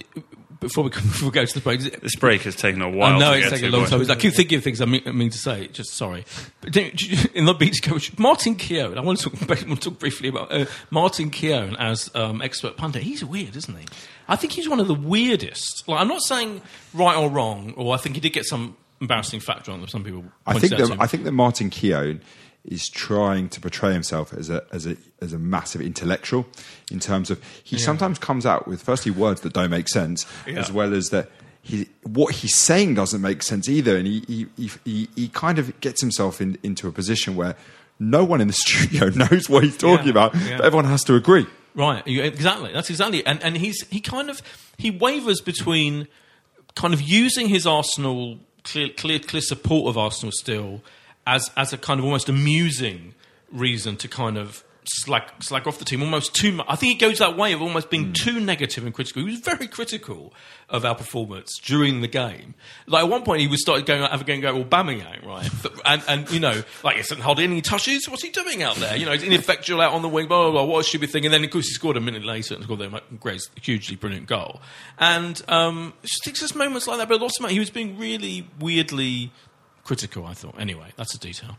before we before we go to the break, it- This break has taken a while. I know to it's taken a to, long but- time. I keep thinking of things I mean, I mean to say. Just sorry. But don't- in the beach coach, Martin Keown. I want to talk, I want to talk briefly about uh, Martin Keown as um, expert pundit. He's weird, isn't he? I think he's one of the weirdest. Like, I'm not saying right or wrong, or I think he did get some embarrassing fact wrong that some people. I think out to that him. I think that Martin Keown is trying to portray himself as a as a as a massive intellectual in terms of he sometimes comes out with firstly words that don't make sense Yeah. as well as that he what he's saying doesn't make sense either and he he he, he, he kind of gets himself in, into a position where no one in the studio knows what he's talking Yeah, about yeah. but everyone has to agree Right, exactly. That's exactly, and and he's he kind of he wavers between kind of using his Arsenal clear clear clear support of Arsenal still as as a kind of almost amusing reason to kind of slag slag off the team almost too much. I think it goes that way of almost being too negative and critical. He was very critical of our performance during the game. Like at one point, he was started going out, going go, well, Aubameyang, right? and and you know, like it's holding any touches. What's he doing out there? You know, he's ineffectual out on the wing. Blah blah blah. What a stupid thing. And then of course he scored a minute later and scored the great, hugely brilliant goal. And um, it's just, it's just moments like that. But lots of he was being really weirdly critical. I thought. Anyway, that's a detail.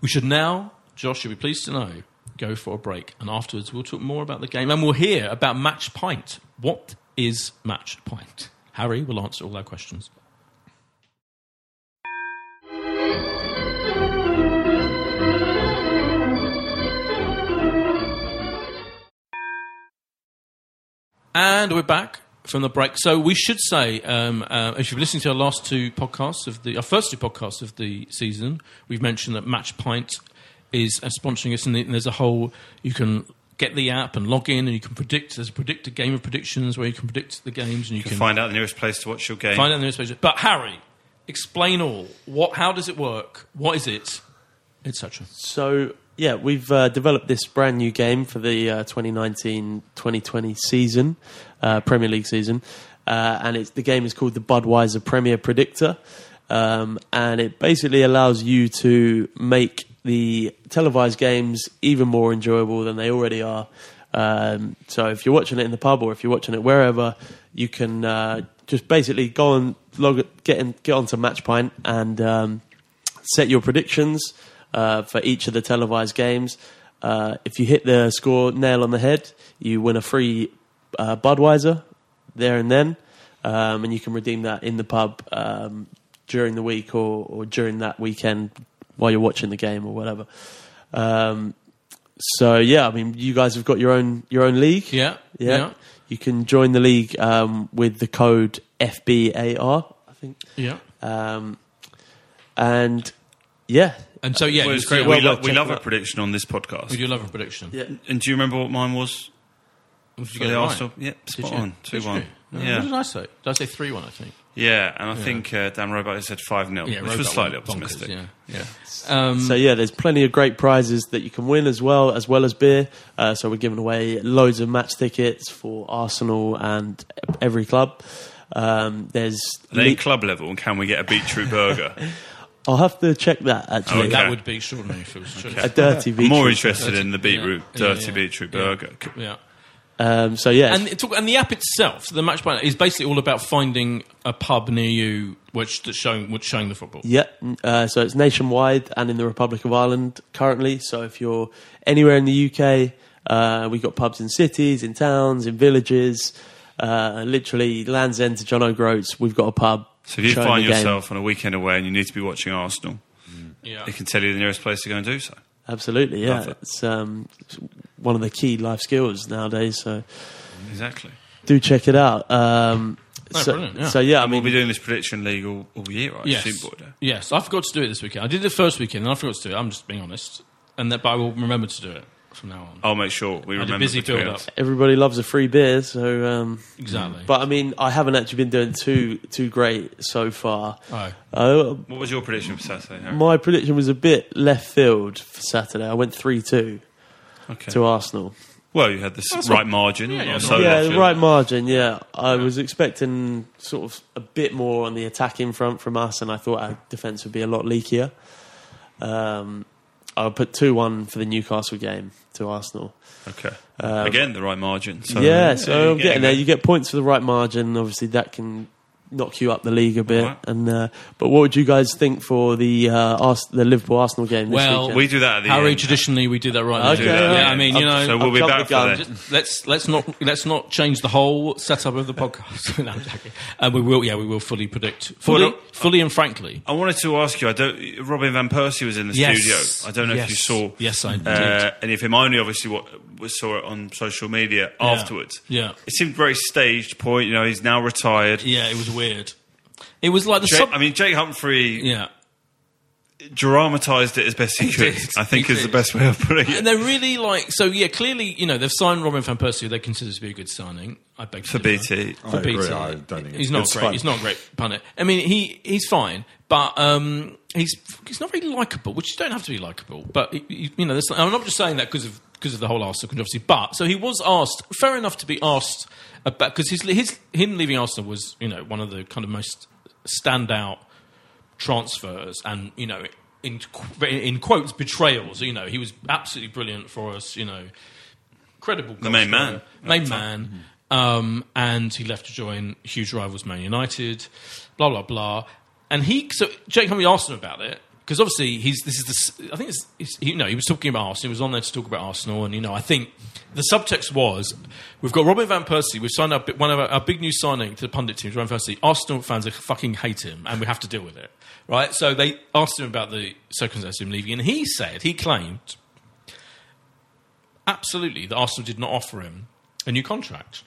We should now, Josh, you'll be pleased to know, go for a break, and afterwards we'll talk more about the game, and we'll hear about MatchPint. What is MatchPint? Harry will answer all our questions. And we're back from the break. So we should say, um, uh, if you've listened to our last two podcasts of the, our first two podcasts of the season, we've mentioned that MatchPint is uh, sponsoring us, and the- and there's a whole you can get the app and log in, and you can predict. There's a predicted game of predictions where you can predict the games, and you, You can can find out the nearest place to watch your game. find out the nearest place. But Harry, explain all. What? How does it work? What is it? Etc. So Yeah, we've uh, developed this brand new game for the uh, 2019-2020 season, uh, Premier League season, uh, and it's the game is called the Budweiser Premier Predictor, um, and it basically allows you to make the televised games even more enjoyable than they already are. Um, so if you're watching it in the pub or if you're watching it wherever, you can uh, just basically go and log get in, get onto MatchPint and um, set your predictions uh, for each of the televised games. Uh, if you hit the score nail on the head, you win a free uh, Budweiser there and then, um, and you can redeem that in the pub um, during the week or, or during that weekend while you're watching the game or whatever. Um, so yeah, I mean, you guys have got your own your own league. Yeah, yeah. yeah. You can join the league um, with the code FBAR, I think. Yeah. Um, and yeah, And so yeah, Well, you it's see- great. well we, lo- we love a out. prediction on this podcast. we do love a prediction. yeah. And do you remember what mine was? Did you For get the it right? Arsenal? Yeah, Did spot you? on. Did 2 1. you? What did I say? Did I say three one? I think. Yeah, and I think uh, Dan Roebuck said 5 0, Yeah, which Roebuck was slightly bonkers, optimistic. Yeah, yeah. Um, So yeah, there's plenty of great prizes that you can win as well, as well as beer. Uh, so we're giving away loads of match tickets for Arsenal and every club. Um, there's Are they le- club level, and can we get a beetroot burger? I'll have to check that actually. Okay. that would be extraordinary if it was true. A dirty I'm beetroot. more interested in the beetroot, Yeah, yeah, dirty yeah. beetroot burger. Yeah. Um, so yeah, And, it and the app itself, the MatchPint is basically all about finding a pub near you which that's showing which showing the football. Yeah, uh, so it's nationwide and in the Republic of Ireland currently. So if you're anywhere in the UK, uh, we've got pubs in cities, in towns, in villages. Uh, literally, Land's End to John O'Groats, we've got a pub. So if you find the game. yourself on a weekend away and you need to be watching Arsenal, Yeah. it can tell you the nearest place to go and do so. absolutely, yeah, it. it's, um, it's one of the key life skills nowadays. So Exactly. do check it out. Um, No, so, brilliant, yeah. so yeah, I mean, we'll be doing this prediction league all, all year, I Yes. Yes, I forgot to do it this weekend. I did it the first weekend, and I forgot to do it. I'm just being honest, and that, but I will remember to do it from now on. I'll make sure we I had remember a busy between build up. everybody loves a free beer. So, um, Exactly. but I mean, I haven't actually been doing too too great so far. oh. Uh, What was your prediction for Saturday, Harry? My prediction was a bit left field for Saturday. I went 3 2 Okay. to Arsenal. Well, you had the s- right margin. Yeah, yeah, the so right- yeah, the right margin, yeah. I was expecting sort of a bit more on the attacking front from us, and I thought our defence would be a lot leakier. Um, I put 2 1 for the Newcastle game to Arsenal. Okay. Um, Again, the right margin. So, yeah, so I'm getting there. You get points for the right margin. Obviously, that can knock you up the league a bit. Right. And uh, but what would you guys think for the uh, Ars- the Liverpool Arsenal game this Well, weekend? We do that at the Harry, end. traditionally we do that right. Okay, now. all yeah. right. I mean, you know, so we'll be back for that. Just- let's let's not let's not change the whole setup of the podcast. no, I'm and we will, yeah, we will fully predict, fully, Well, fully and frankly. I wanted to ask you. I don't. Robin van Persie was in the Yes. studio. I don't know if you saw. Yes, I did. Uh, and if him only, obviously, what we saw it on social media afterwards. Yeah. It seemed very staged. Point. You know, he's now retired. Yeah, it was weird. It was like the Jake, sub- I mean, Jake Humphrey yeah. dramatised it as best he, He could. did. I think He is the best way of putting it. And they're really like so. Yeah, clearly, you know, they've signed Robin van Persie, who they consider to be a good signing. I beg to For differ. BT. For I agree. BT. I don't think he's not great. fun. He's not a great pundit. I mean, he he's fine, but um, he's he's not really likable. Which you don't have to be likable, but he- he- you know, there's, I'm not just saying that because of because of the whole Arsenal controversy. But so he was asked, fair enough to be asked about because his his him leaving Arsenal was you know one of the kind of most standout transfers and you know in in quotes betrayals. You know he was absolutely brilliant for us you know. Credible The main man. main man. um, and he left to join huge rivals Man United blah blah blah. And he so Jake Humphrey asked him about it because obviously he's this is the I think it's, it's you know he was talking about Arsenal he was on there to talk about Arsenal and you know I think the subtext was we've got Robin van Persie we've signed up one of our, our big new signing to the pundit teams Robin van Persie. Arsenal fans are fucking hate him and we have to deal with it right? So they asked him about the circumstances of him leaving and he said he claimed absolutely that Arsenal did not offer him a new contract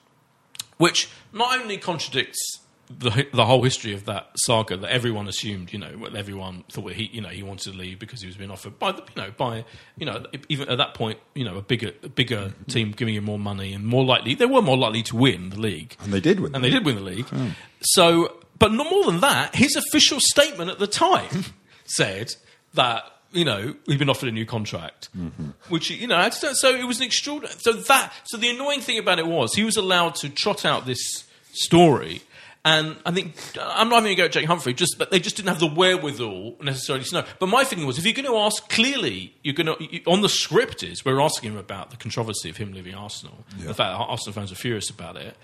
which not only contradicts the the whole history of that saga that everyone assumed, you know, everyone thought he, you know, he wanted to leave because he was being offered by the, you know, by, you know, even at that point, you know, a bigger, a bigger mm-hmm. team giving him more money and more likely, they were more likely to win the league, And they did win. and they did win the league. Hmm. So, but not more than that, his official statement at the time said that you know, he'd been offered a new contract, mm-hmm. which you know, so it was an extraordinary. So that, so the annoying thing about it was he was allowed to trot out this story, and I think I'm not even going to go at Jake Humphrey, just but they just didn't have the wherewithal necessarily to know. But my feeling was, if you're going to ask clearly, you're going to on the script is we're asking him about the controversy of him leaving Arsenal, the fact that Arsenal fans are furious about it.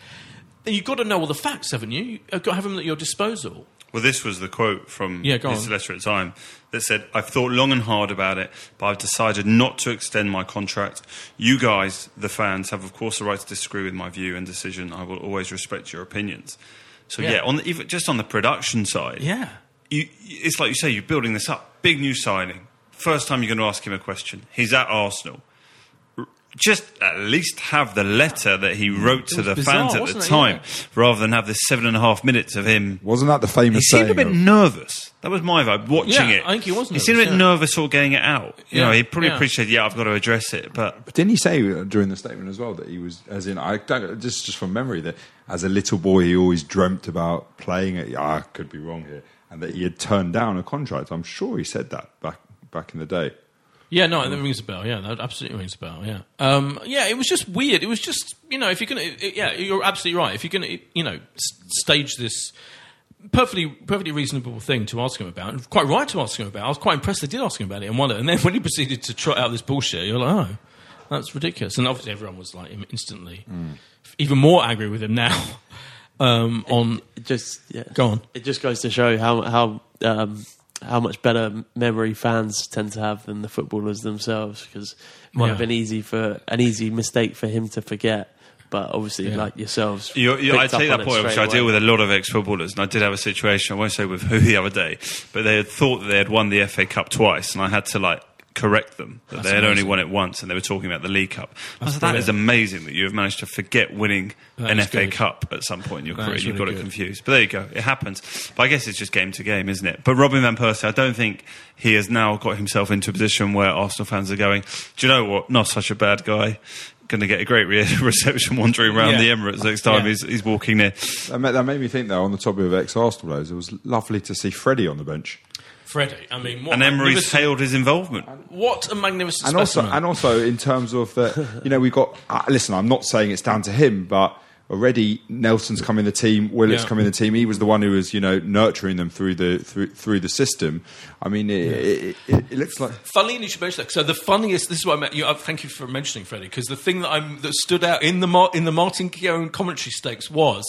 Then you've got to know all the facts, haven't you? You've got to have them at your disposal. Well, this was the quote from Yeah, his letter at the Time that said, I've thought long and hard about it, but I've decided not to extend my contract. You guys, the fans, have, of course, the right to disagree with my view and decision. I will always respect your opinions. So, Yeah. yeah, on the, even just on the production side, Yeah. you, it's like you say, you're building this up. Big new signing. First time you're going to ask him a question. He's at Arsenal. R- Just at least have the letter that he wrote to the bizarre, fans at the wasn't it? time, Yeah. rather than have this seven and a half minutes of him Wasn't that the famous he seemed a bit of- nervous. That was my vibe watching Yeah, it. I think he was He seemed a bit nervous, yeah. nervous or getting it out. You Yeah, know, he probably yeah. appreciated. Yeah, I've got to address it, but But didn't he say uh, during the statement as well that he was, as in, I don't just just from memory that as a little boy he always dreamt about playing it. Yeah, I could be wrong here, and that he had turned down a contract. I'm sure he said that back back in the day. Yeah, no, that rings a bell. Yeah, that absolutely rings a bell. Yeah, um, yeah, it was just weird. It was just you know, if you're gonna, it- yeah, you're absolutely right. If you're gonna, you know, s- stage this perfectly, perfectly reasonable thing to ask him about, and quite right to ask him about. I was quite impressed they did ask him about it and wonder. And then when he proceeded to trot out this bullshit, you're like, oh, that's ridiculous. And obviously everyone was like instantly even more angry with him now. Um, on It just yeah. Go on. It just goes to show how how um, how much better memory fans tend to have than the footballers themselves because it might Yeah. have been easy for an easy mistake for him to forget. But obviously, Yeah. like yourselves, you, you, I picked up take on that point, which I deal with a lot of ex-footballers, and I did have a situation. I won't say with who the other day, but they had thought that they had won the FA Cup twice, and I had to like correct them that That's they had only won it once, and they were talking about the League Cup. I That's said, that brilliant. is amazing that you have managed to forget winning That an FA good. Cup at some point in your That career. is You've really got it confused, but there you go. It happens. But I guess it's just game to game, isn't it? But Robin van Persie, I don't think he has now got himself into a position where Arsenal fans are going. Do you know what? Not such a bad guy. Going to get a great re- reception wandering around Yeah. the Emirates next time Yeah. he's, he's walking there. That made, that made me think, though, on the topic of ex-Arsenal players, it was lovely to see Freddie on the bench, Freddie. I mean, what And Emery's magnificent- hailed his involvement. What a magnificent and also and also in terms of the, you know, we've got. Uh, listen, I'm not saying it's down to him, but already Nelson's come in the team, Willock's Yeah. come in the team. He was the one who was, you know, nurturing them through the through through the system. I mean, it, it, it, it looks like. Funny you should mention that. So the funniest. This is what I meant. You, uh, thank you for mentioning Freddie, because the thing that I'm that stood out in the Mar- in the Martin Keown commentary stakes was.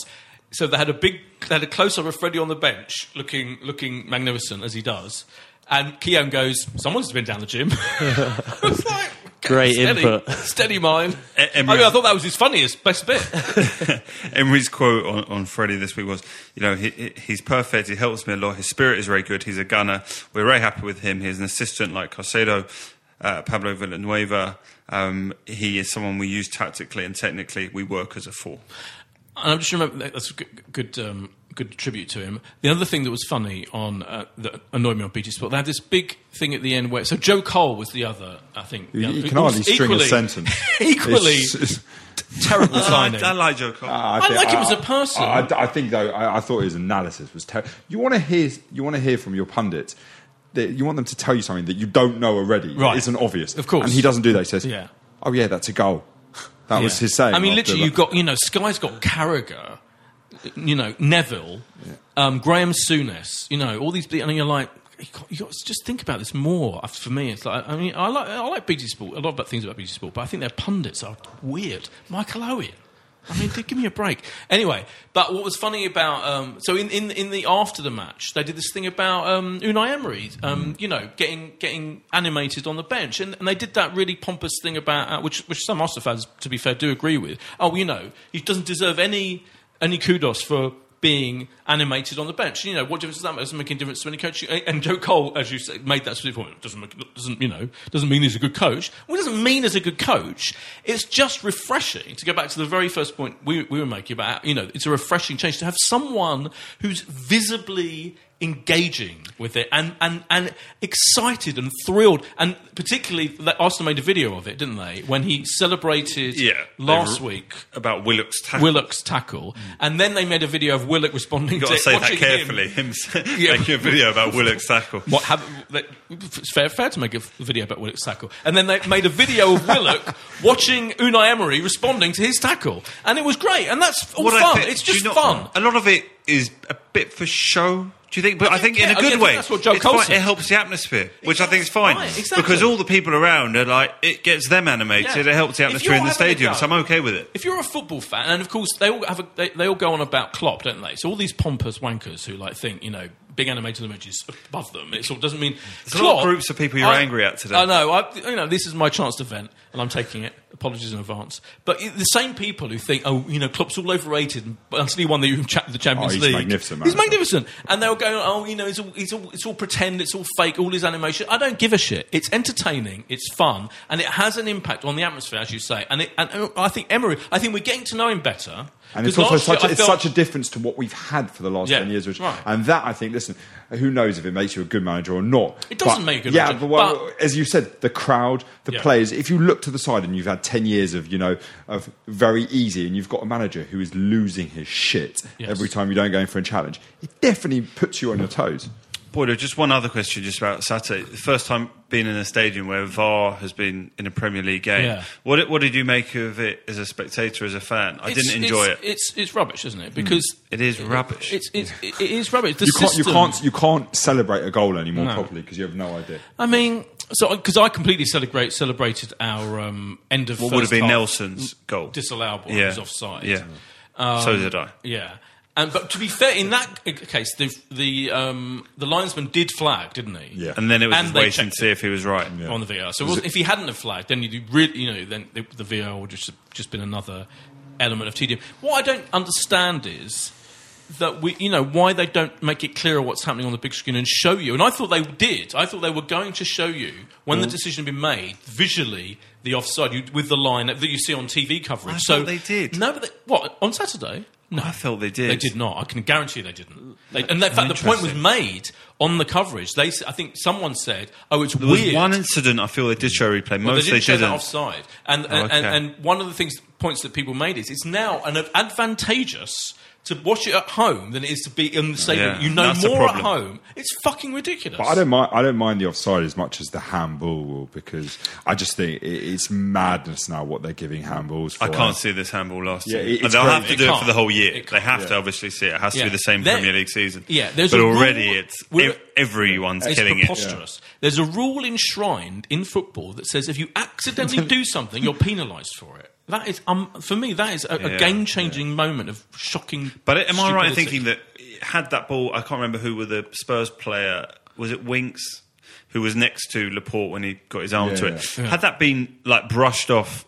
So they had a big, they had a close up of Freddie on the bench, looking looking magnificent as he does, and Keown goes, "Someone's been down the gym." I was like, Great steady, input. steady mind. E- I, Emery's- mean, I thought that was his funniest, best bit. Emery's quote on, on Freddie this week was, you know, he, he- he's perfect. He helps me a lot. His spirit is very good. He's a gunner. We're very happy with him. He's an assistant like Carcedo, uh, Pablo Villanueva. Um, he is someone we use tactically and technically. We work as a four. And I'm just remember that's a good, good, um, good tribute to him. The other thing that was funny on uh, that annoyed me on BT Sport, they had this big thing at the end where so Joe Cole was the other, I think. You, the other- you who can hardly was string a sentence. equally It's- it's- terrible I, signing. I like Joe Cole. I think- like him as a person. I, I think though, I, I thought his analysis was terrible. You want to hear, you want to hear from your pundits. That you want them to tell you something that you don't know already. Right. It isn't obvious. Of course. And he doesn't do that. He says, Yeah. "Oh yeah, that's a goal." That was his saying. I mean, literally, you've got you know, Sky's got Carragher, you know, Neville, um, Graeme Souness, you know, all these, and you're like. You got, you got to just think about this more. For me, it's like I mean, I like I like BT Sport. A lot of things about BT Sport, but I think their pundits are weird. Michael Owen. I mean, give me a break. Anyway, but what was funny about um, so in, in in the after the match, they did this thing about um, Unai Emery, um, you know, getting getting animated on the bench, and, and they did that really pompous thing about uh, which which some Arsenal fans, to be fair, do agree with. Oh, you know, he doesn't deserve any any kudos for being animated on the bench. You know, what difference does that make? Doesn't make any difference to any coach. And Joe Cole, as you say, made that specific point. Doesn't make, doesn't you know? Doesn't mean he's a good coach. It doesn't mean he's a good coach. It's just refreshing to go back to the very first point we, we were making about. You know, it's a refreshing change to have someone who's visibly engaging with it and, and, and excited and thrilled. And particularly, Arsenal made a video of it, didn't they? When he celebrated Yeah, last week about Willock's tackle. Willock's tackle, mm. and then they made a video of Willock responding You've got to to say that carefully. Him. Him, Yeah. making a video about Willock's tackle. What have, it's fair, fair to make a video about Willock's tackle, and then they made a video of Willock watching Unai Emery responding to his tackle, and it was great, and that's all What fun. think- it's just fun. A lot of it is a bit for show. Do you think? But I I, think think- in a good way. that's what Joe It's Cole fine. It helps the atmosphere, which I think is fine. Right, exactly. Because all the people around are like, it gets them animated. Yeah. It helps the atmosphere in the stadium. So I'm okay with it. If you're a football fan, and of course they all have, a, they, they all go on about Klopp, don't they? So all these pompous wankers who like think you know big animated images above them. It sort of doesn't mean There's a lot of groups of people you're angry at today. I know. I, you know, this is my chance to vent, and I'm taking it. Apologies in advance. But the same people who think, oh, you know, Klopp's all overrated until he won the, the Champions Oh, he's League. magnificent, He's magnificent, and they'll go, oh, you know, it's all, it's all, it's all pretend, it's all fake, all his animation. I don't give a shit. It's entertaining, it's fun, and it has an impact on the atmosphere, as you say. And, it, and, I think Emery, I think we're getting to know him better. And it's also last year such a, I it's felt- such a difference to what we've had for the last Yeah, ten years. Which, right. And that I think, listen, who knows if it makes you a good manager or not? It doesn't But- make a good yeah, manager, but, well, but- as you said, the crowd, the Yeah. players. If you look to the side and you've had ten years of you know of very easy, and you've got a manager who is losing his shit Yes. every time you don't go in for a challenge, it definitely puts you on your toes. Boy, just one other question just about Saturday. The first time being in a stadium where VAR has been in a Premier League game. Yeah. What, did- what did you make of it as a spectator, as a fan? I It's- didn't enjoy it's, it. It's it's rubbish, isn't it? Because It is rubbish. It's, it's it is rubbish. The You can't, you can't, you can't celebrate a goal anymore No. properly because you have no idea. I mean, so because I completely celebrate celebrated our um, end of What would have been half Nelson's goal? disallowable. Yeah. It was offside. Yeah. Um, so did I. Yeah. And but to be fair, in that case, the the um, the linesman did flag, didn't he? Yeah. And then it was And just they waiting to checked see if he was right. on the VR. So it wasn't- if he hadn't have flagged, then you'd really, you know, then the, the VR would just just been another element of tedium. What I don't understand is that we, you know, why they don't make it clearer what's happening on the big screen and show you. And I thought they did. I thought they were going to show you when Mm. the decision had been made visually the offside you, with the line that you see on TV coverage. I so thought they did. No, but they, what on Saturday? No, I felt they did. They did not. I can guarantee they didn't. They, and in fact, the point was made on the coverage. They, I think, someone said, "Oh, it's There was weird." one incident I feel they did show replay. Well, Most they they didn't show didn't. that offside. And and, Okay. and and one of the things points that people made is it's now an advantageous to watch it at home than it is to be in the stadium. Yeah, you know more at home. It's fucking ridiculous. But I don't mind. I don't mind the offside as much as the handball rule because I just think it's madness now what they're giving handballs for. I can't see this handball last Yeah, year. it- And they'll great. have to It do it can't. for the whole year. They can't. have to obviously see it. It has to Yeah. be the same There- Premier League season. Yeah, there's but a already rule- it's we're- ev- everyone's it's killing it. preposterous. There's a rule enshrined in football that says if you accidentally do something, you're penalised for it. That is, um, for me, that is a, a Yeah, game-changing moment of shocking. But am I right in thinking that had that ball? I can't remember who were the Spurs player. Was it Winks who was next to Laporte when he got his arm Yeah, to it? yeah. Had that been like brushed off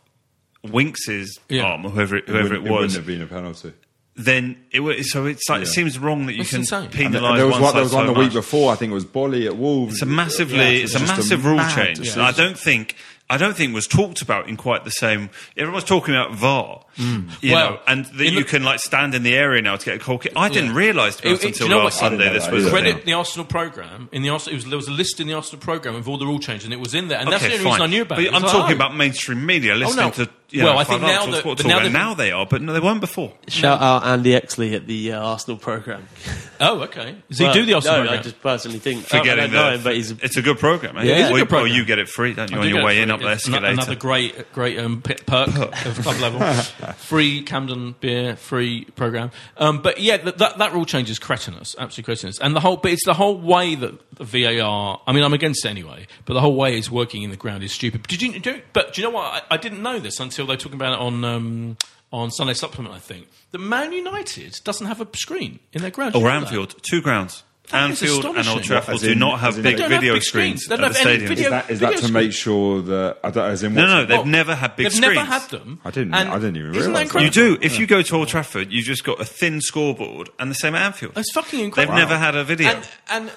Winks's Yeah. arm or whoever it, It whoever wouldn't- it was, wouldn't have been a penalty. then it was. So it's like it seems wrong that you That's can insane. And penalise there was one one, side there was one so the week before. I think it was Boly at Wolves. It's a massively, Yeah, it's a just massive rule mad change. decision. And I don't think, I don't think was talked about in quite the same. Everyone's talking about VAR, you Hmm. Well, know, and that you the- can like stand in the area now to get a goal kick. I didn't Yeah. realise to It- honest it- until you know last what- Sunday this was a either. Credit the Arsenal program. In the Arsenal, it was, there was a list in the Arsenal program of all the rule changes, and it was in there. And that's the only fine. reason I knew about but it. It I'm like, talking oh. about mainstream media listening no. to. You Well, know, I think Five now Arsenal that- Sports but now about they've- now they are, but no, they weren't before. Shout out Andy Exley at the uh, Arsenal program. Oh, okay. Does he do the Arsenal no, program? I just personally think. For I getting don't know the, him, but he's it's a good program. eh? Yeah, it's a Or- good Or programme. you get it free, don't you, I on do your get way it in free. up the It's ano- escalator? Another great, great um, p- perk of club level. Free Camden beer, free program. Um, but yeah, that, that that rule change is cretinous, absolutely cretinous. And the whole, but it's the whole way that the VAR. I mean, I'm against it anyway, but the whole way it's working in the ground is stupid. Did you? Do, but do you know what? I, I didn't know this until they were talking about it on. Um, on Sunday Supplement, I think that Man United doesn't have a screen in their ground. Or know that? Anfield, two grounds. That is Anfield and Old. Trafford do not have big they have video big screens screens. At the stadium. video- Is that, is that to screen. make sure that I don't, as in No, no, they've Well, never had big screens. They've never had them. I didn't- And I didn't even isn't that realise that. You do. If you go to Old Trafford, you've just got a thin scoreboard and the same at Anfield. It's fucking incredible. They've incredible. never had a video. And, and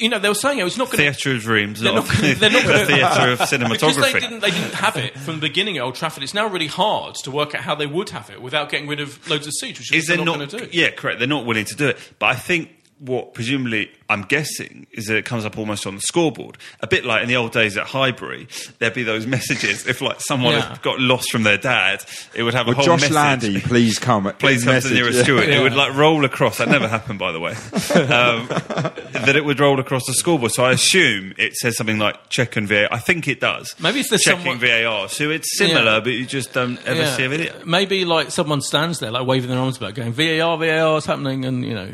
you know, they were saying it was not going to. Theatre of dreams, They're not, gonna- they're not a gonna- theatre of because they cinematography. didn't they didn't have it from the beginning at Old Trafford. It's now really hard to work out how they would have it without getting rid of loads of seats, which is Is they're not? not going to do. Yeah, correct. They're not willing to do it. But I think what presumably I'm guessing is that it comes up almost on the scoreboard, a bit like in the old days at Highbury. There'd be those messages if like someone Yeah. had got lost from their dad, it would have a Would whole Josh message. Landy please come? Please come to the Message, nearest yeah. Stewart. It would like roll across. That never happened, by the way. Um, that it would roll across the scoreboard. So I assume it says something like check and VAR. I think it does. Maybe it's the checking someone- VAR. So it's similar, Yeah. but you just don't ever Yeah. see a video. Maybe like someone stands there, like waving their arms about, going VAR, VAR is happening, and you know,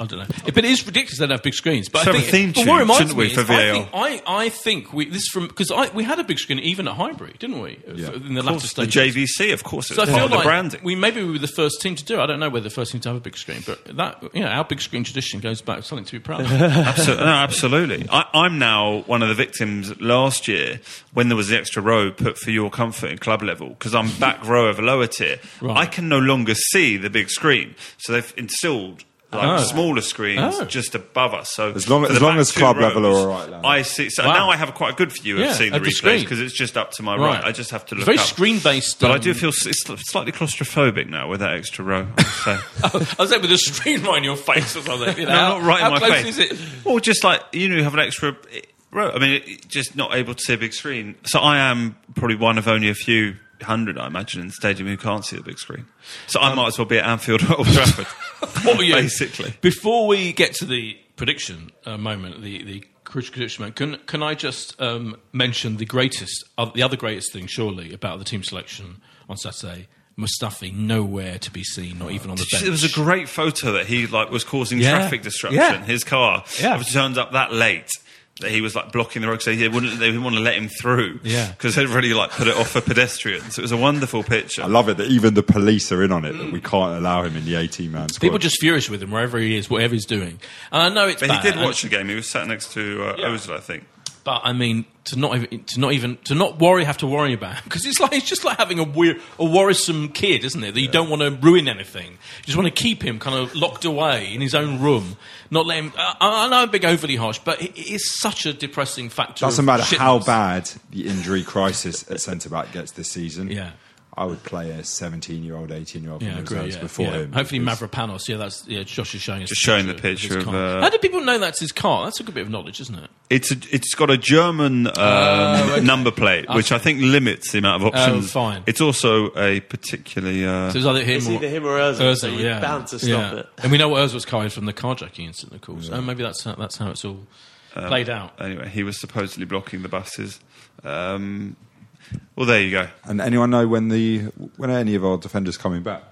I don't know. But it is ridiculous they don't have big screens. But Should I have a think, theme what tune, reminds shouldn't we, for is I think, I, I think we this from because we had a big screen even at Highbury, didn't we? Yeah. In the latter course, the. JVC, of course, So I feel like branding. we maybe we were the first team to do. it. I don't know whether the first team to have a big screen, but that you know our big screen tradition goes back something to be proud of. Absolutely, no, absolutely. I, I'm now one of the victims last year when there was the extra row put for your comfort in club level because I'm back row of a lower tier. Right. I can no longer see the big screen, so they've installed. Like Oh. smaller screens Oh. just above us. So As long- as long as two club level are all right, Larry. I see. So Wow. now I have quite a good view Yeah, of seeing the of replays because it's just up to my right. I just have to look Very up. screen based. But I do um, feel it's slightly claustrophobic now with that extra row. I must say. I was like with a screen right in your face or something. You know, No, not right how in my close face. is it? Or just like you know, you have an extra eh, row. I mean, it- just not able to see a big screen. So I am probably one of only a few hundred, I imagine, in the stadium who can't see the big screen. So I might as well be at Anfield or Old Trafford. What were you- Basically. Before we get to the prediction uh, moment, the the crucial prediction moment, can can I just um, mention the greatest, uh, the other greatest thing, surely, about the team selection on Saturday? Mustafi nowhere to be seen, not even on the bench. There was a great photo that he like was causing Yeah. traffic disruption. Yeah. His car Yeah. turned up that late he was like blocking the road because they wouldn't they didn't want to let him through. Yeah. because they'd really like put it off for pedestrians. It was a wonderful picture. I love it that even the police are in on it. That we can't allow him in the 18 man squad. People just furious with him wherever he is, whatever he's doing. And I know it's but bad. he did watch the game. He was sat next to uh, Yeah. Ozil, I think. But I mean, to not even to not even to not worry, have to worry about because it's like it's just like having a weird, a worrisome kid, isn't it? That you don't want to ruin anything. You just want to keep him kind of locked away in his own room, not let him. I, I know I'm being overly harsh, but it, it is such a depressing factor. Doesn't matter how bad the injury crisis at centre back gets this season. Yeah. I would play a 17 year old, 18 year old Yeah, from I agree. Yeah, before yeah. him. Hopefully, because- Mavropanos. Yeah, that's yeah. Josh is showing us Just the showing the picture of, car. uh, How do people know that's his car? That's a good bit of knowledge, isn't it? It's a, it's got a German um, okay. number plate, which I think limits the amount of options. Oh, fine. It's also a particularly. Uh, So it's either him It's or either him or Ozil, so you're bound to stop yeah. it. And we know what Ozil's carried from the carjacking incident, of course. Oh, maybe that's how, that's how it's all Um, played out. anyway, he was supposedly blocking the buses. Um, well, there you go. And anyone know when the when are any of our defenders coming back?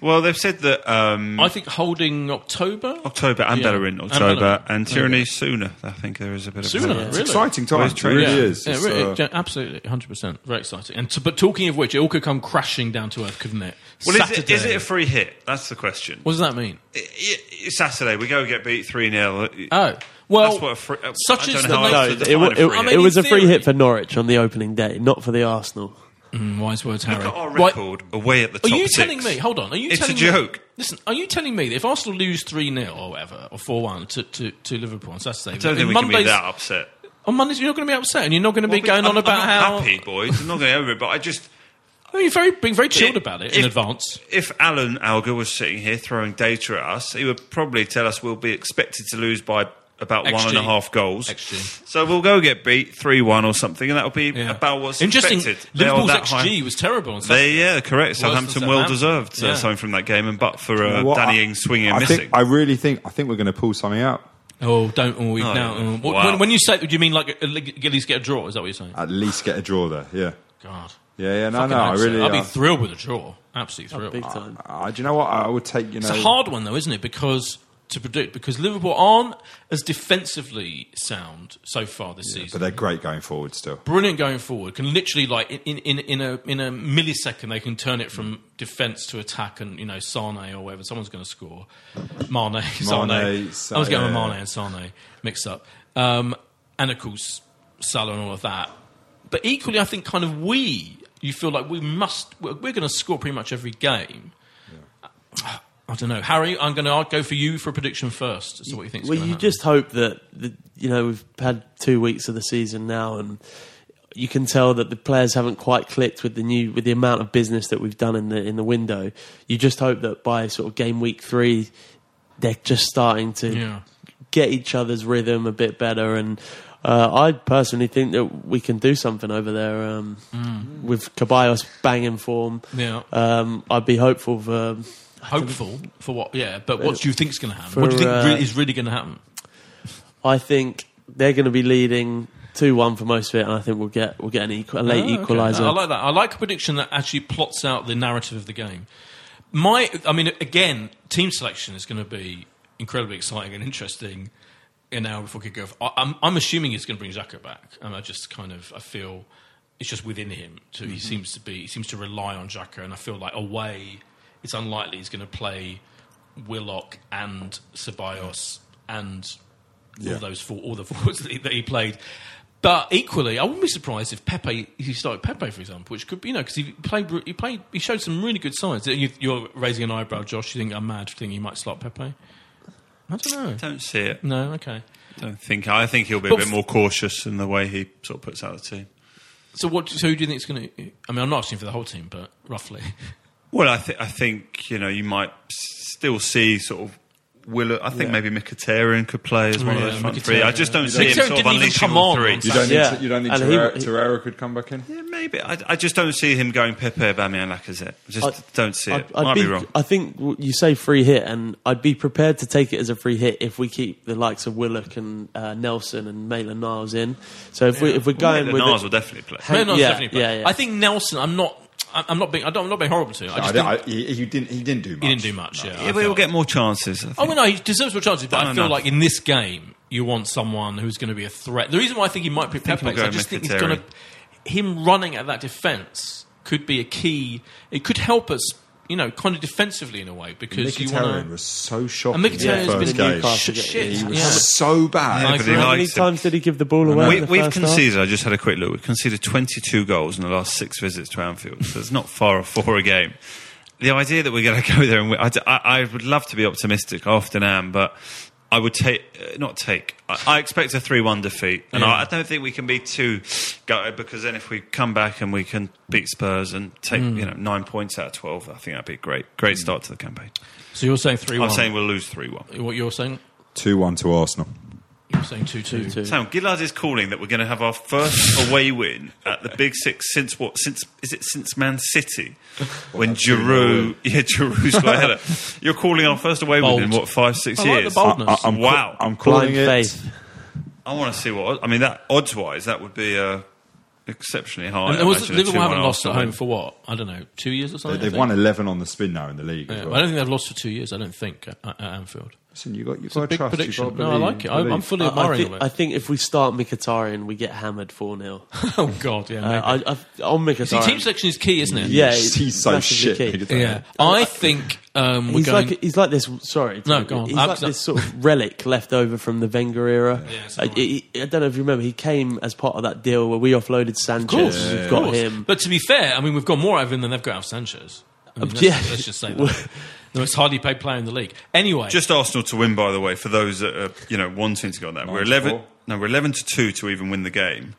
Well, they've said that um, I think holding October. October and Yeah. Bellerin And October Bellerin. and Tierney sooner. I think there is a bit of Sooner, a, really? It's exciting Well, times. it's It really training. is. Yeah, It's, really, uh, absolutely, hundred percent, very exciting. And to, but talking of which, it all could come crashing down to earth, couldn't it? Well, is it, it a free hit? That's the question. what does that mean? I- I- it's Saturday, we go get beat 3 0. Oh, well, That's what a free, such I is the nature- No, to it, define wa- a it, I mean, it was in a free hit for Norwich on the opening day, not for the Arsenal. Mm, wise words, Harry. Look at our Right, record away at the Are you six. telling me? Hold on. Are you It's a telling joke. Me, listen, are you telling me that if Arsenal lose three 0 or whatever or four one to, to, to Liverpool on Saturday, I don't in think we can be Monday's- that upset. On Mondays, you're not going to be upset, and you're not going to be going I'm- on about I'm how not happy, boys. I'm not going to over it, but I just. You're very being very chilled If- about it in if- advance. If Alan Alger was sitting here throwing data at us, he would probably tell us we'll be expected to lose by about one and a XG. half goals. XG. So we'll go get beat 3 1 or something, and that'll be Yeah. about what's Interesting. expected. They are Liverpool's XG high. was terrible on They, yeah, correct. Southampton well Southampton. deserved uh, Yeah. something from that game, and but for uh, Well, Danny I- Ings swinging and I missing. think I really think I think we're going to pull something out. Oh, don't oh, we Oh, now. yeah. uh, Wow. when, when you say, do you mean like at least get a draw? Is that what you're saying? At least get a draw there. Yeah, God, yeah, yeah. No, Fucking no. I really. I'd be uh, thrilled with a draw. Absolutely thrilled. Big time. uh, do you know what? I would take. You know, It's a hard one though, isn't it? Because to predict because Liverpool aren't as defensively sound so far this but season. But they're great going forward still. Brilliant going forward. Can literally like in, in, in a in a millisecond they can turn it from defence to attack and you know Sane or whatever someone's going to score. Mane, Sane. I was getting yeah. Mane and Sane mixed up. Um, and of course Salah and all of that. But equally, I think kind of we you feel like we must we're, we're going to score pretty much every game. I don't know, Harry. I'm going to go for you for a prediction first. So what you think? Well, you just hope that the, you know we've had two weeks of the season now, and you can tell that the players haven't quite clicked with the new with the amount of business that we've done in the in the window. You just hope that by sort of game week three, they're just starting to Yeah. get each other's rhythm a bit better. And uh, I personally think that we can do something over there um, with Ceballos banging form. Yeah. Um, I'd be hopeful for. Hopeful for what? Yeah, but what do you think is going to happen? For, what do you think uh, re- is really going to happen? I think they're going to be leading two one for most of it, and I think we'll get we'll get an equal, a late Oh, okay. equaliser. I like that. I like a prediction that actually plots out the narrative of the game. My, I mean, again, team selection is going to be incredibly exciting and interesting an hour before kick off. I, I'm, I'm assuming he's going to bring Xhaka back, and I just kind of I feel it's just within him. So he seems to be he seems to rely on Xhaka, and I feel like away, it's unlikely he's going to play Willock and Ceballos and Yeah. all those four, all the forwards that he, that he played. But equally, I wouldn't be surprised if Pepe, if he started Pepe, for example, which could, be, you know, because he played, he played, he showed some really good signs. You, you're raising an eyebrow, Josh. You think I'm mad for thinking he might slot Pepe? I don't know. Don't see it. No, okay. Don't think. I think he'll be But a bit f- more cautious in the way he sort of puts out the team. So what? So who do you think is going to? I mean, I'm not asking for the whole team, but roughly. Well, I, th- I think you know you might still see sort of. Will I think Yeah. maybe Mkhitaryan could play as one Yeah, of those front three. I just don't Mkhitaryan see him sort of didn't even unleashing come all on three. on You don't need, Yeah. to, you don't need And he- Torreira, he- Torreira could come back in. Yeah, maybe. I, I just don't see him going Pepe, Aubameyang, Lacazette. I just I'd- don't see it. I'd, I'd Might be, wrong. I think you say free hit, and I'd be prepared to take it as a free hit if we keep the likes of Willock and uh, Nelson and Maitland Niles in. So if we if we're Well, going with Niles will definitely play. Maitland-Niles yeah, definitely play. yeah, yeah. I think Nelson. I'm not. I'm I'm not being. I don't, I'm not being horrible to him. I I, just don't- think, I- he, he didn't. He didn't do much. he didn't do much. Yeah, Yeah, but he'll felt. get more chances. I think. Oh, well, no, he deserves more chances, but Done I feel enough. like in this game, you want someone who's going to be a threat. The reason why I think he might be think Pepe he'll is I go just think he's Mkhitaryan. going to. Him running at that defence could be a key. It could help us, you know, kind of defensively in a way because you Mkhitaryan want was so shocking. And in the Mkhitaryan's first been game. Newcastle. Sh- shit. He was Yeah. so bad. Yeah, I but he agree. How many likes him. times did he give the ball away? We, in the we've first half? conceded. I just had a quick look. We've conceded 22 goals in the last six visits to Anfield, so it's not far off for a game. The idea that we're going to go there and win, I, I, I would love to be optimistic. I often am, but I would take uh, not take. I, I expect a three-one defeat, and Yeah. I, I don't think we can be too gutted because then if we come back and we can beat Spurs and take Hmm. you know nine points out of twelve, I think that'd be a great, great start to the campaign. So you're saying three one. I'm saying we'll lose three-one. what you're saying. Two one to Arsenal. You're saying two two. Two-two. Sam Gilad is calling that we're going to have our first away win at the Big Six since what? Since is it since Man City when Giroud? Yeah, Giroud's got a header. You're calling our first away Bold. win in what five six I like years? the boldness. I, am Wow. I'm calling Blind it. faith. I want to see what. I mean, that odds wise, that would be uh, exceptionally high. And I there was, imagine, a Liverpool 2-1 haven't lost at Arsenal home for what? I don't know, two years or They, something. I they've think? won 11 on the spin now in the league. Yeah, as well. I don't think they've lost for two years. I don't think at, at Anfield. Listen, you got you It's got to big trust. prediction. You've got No, to I like it. I, I'm believe. fully I, I, admiring think, it. I think if we start Mkhitaryan, we get hammered 4 0. oh God, yeah. Uh, maybe. I, I, on Mkhitaryan. See, team selection is key, isn't it? Yeah, He's, it's so shit. key. Mkhitaryan. yeah. I think um, we're He's going. like he's like this. Sorry, No, Tim, go on. He's I'm like so- this sort of relic left over from the Wenger era. Yeah, I, he- I don't know if you remember. He came as part of that deal where we offloaded Sanchez. Of course, We've got him. But to be fair, I mean, we've got more out of him than they've got out of Sanchez. I mean, Uh, let's, yeah. let's just say that. The most highly paid player in the league. Anyway, Just Arsenal to win, by the way, for those that are you know wanting to go on that. We're eleven. No, we're eleven to two to even win the game.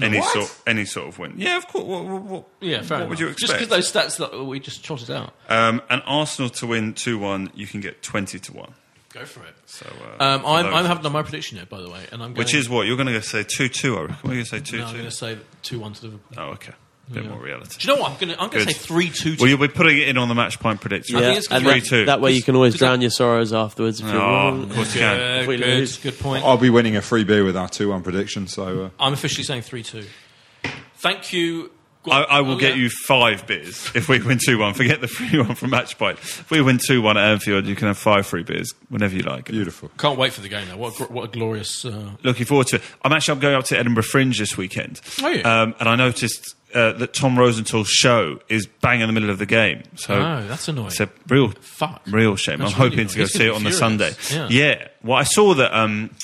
Any What? sort, any sort of win. Yeah, of course. What, what, what, yeah, fair what enough. would you expect? Just because those stats that we just trotted out. Um, and Arsenal to win 2 1, you can get 20 to 1. Go for it. So, uh, Um, for I'm, I'm having done my prediction here, by the way, and I'm going, Which is what? You're going to say 2 2, I reckon. What are you going to say 2 no, I'm 2? going to say two one to Liverpool. Oh, okay. A bit more reality. Do you know what? I'm going to I'm going to Good. say three two. Well, you'll be putting it in on the MatchPint prediction. I yeah, think it's and three that, two. that way you can always Because drown your sorrows afterwards. If you Oh, want. of course you can. good, we good, lose. good point. I'll be winning a free beer with our 2 1 prediction. So uh, I'm officially saying three two. Thank you. I. I will Oh, get yeah. you five beers if we win 2 1. Forget the free one from MatchPint. If we win 2 1 at Anfield, you can have five free beers whenever you like. beautiful. Can't wait for the game though. What a, gr- what a glorious. Uh, Looking forward to it. I'm actually I'm going up to Edinburgh Fringe this weekend. Oh, yeah. um, and I noticed uh, that Tom Rosenthal's show is bang in the middle of the game. So oh, that's annoying. It's a real, Fuck. real shame. That's I'm hoping to go. He's see it on the Sunday. furious. Yeah. Well, I saw that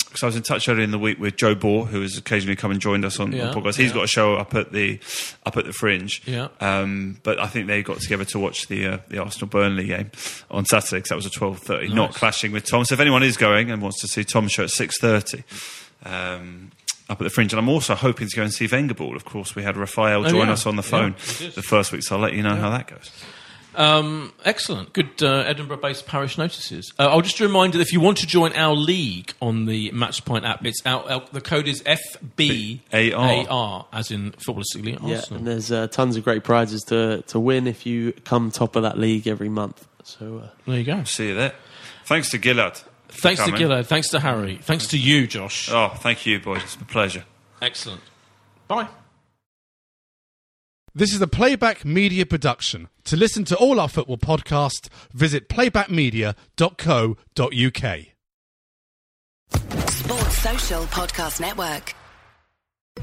because I was in touch earlier in the week with Joe Bohr, who has occasionally come and joined us on, Yeah, on podcast. He's yeah. got a show up at the up at the Fringe. Yeah. Um, but I think they got together to watch the uh, the Arsenal Burnley game on Saturday because that was a twelve thirty, not clashing with Tom. So if anyone is going and wants to see Tom's show at six thirty. Um, up at the fringe, and I'm also hoping to go and see Wenger Ball. Of course, we had Raphael Oh, join yeah. us on the phone we did. the first week, so I'll let you know how that goes. Um, excellent. Good uh, Edinburgh based parish notices. Uh, I'll just remind you that if you want to join our league on the MatchPint app, it's our, our, the code is FBAR, as in Football League Yeah, and there's uh, tons of great prizes to, to win if you come top of that league every month. So uh, there you go. See you there. Thanks to Gilad. For Thanks to coming. Gilad. Thanks to Harry. Thanks to you, Josh. Oh, thank you, boys. It's a pleasure. Excellent. Bye. This is a Playback Media production. To listen to all our football podcasts, visit playbackmedia.co.uk. Sports Social Podcast Network.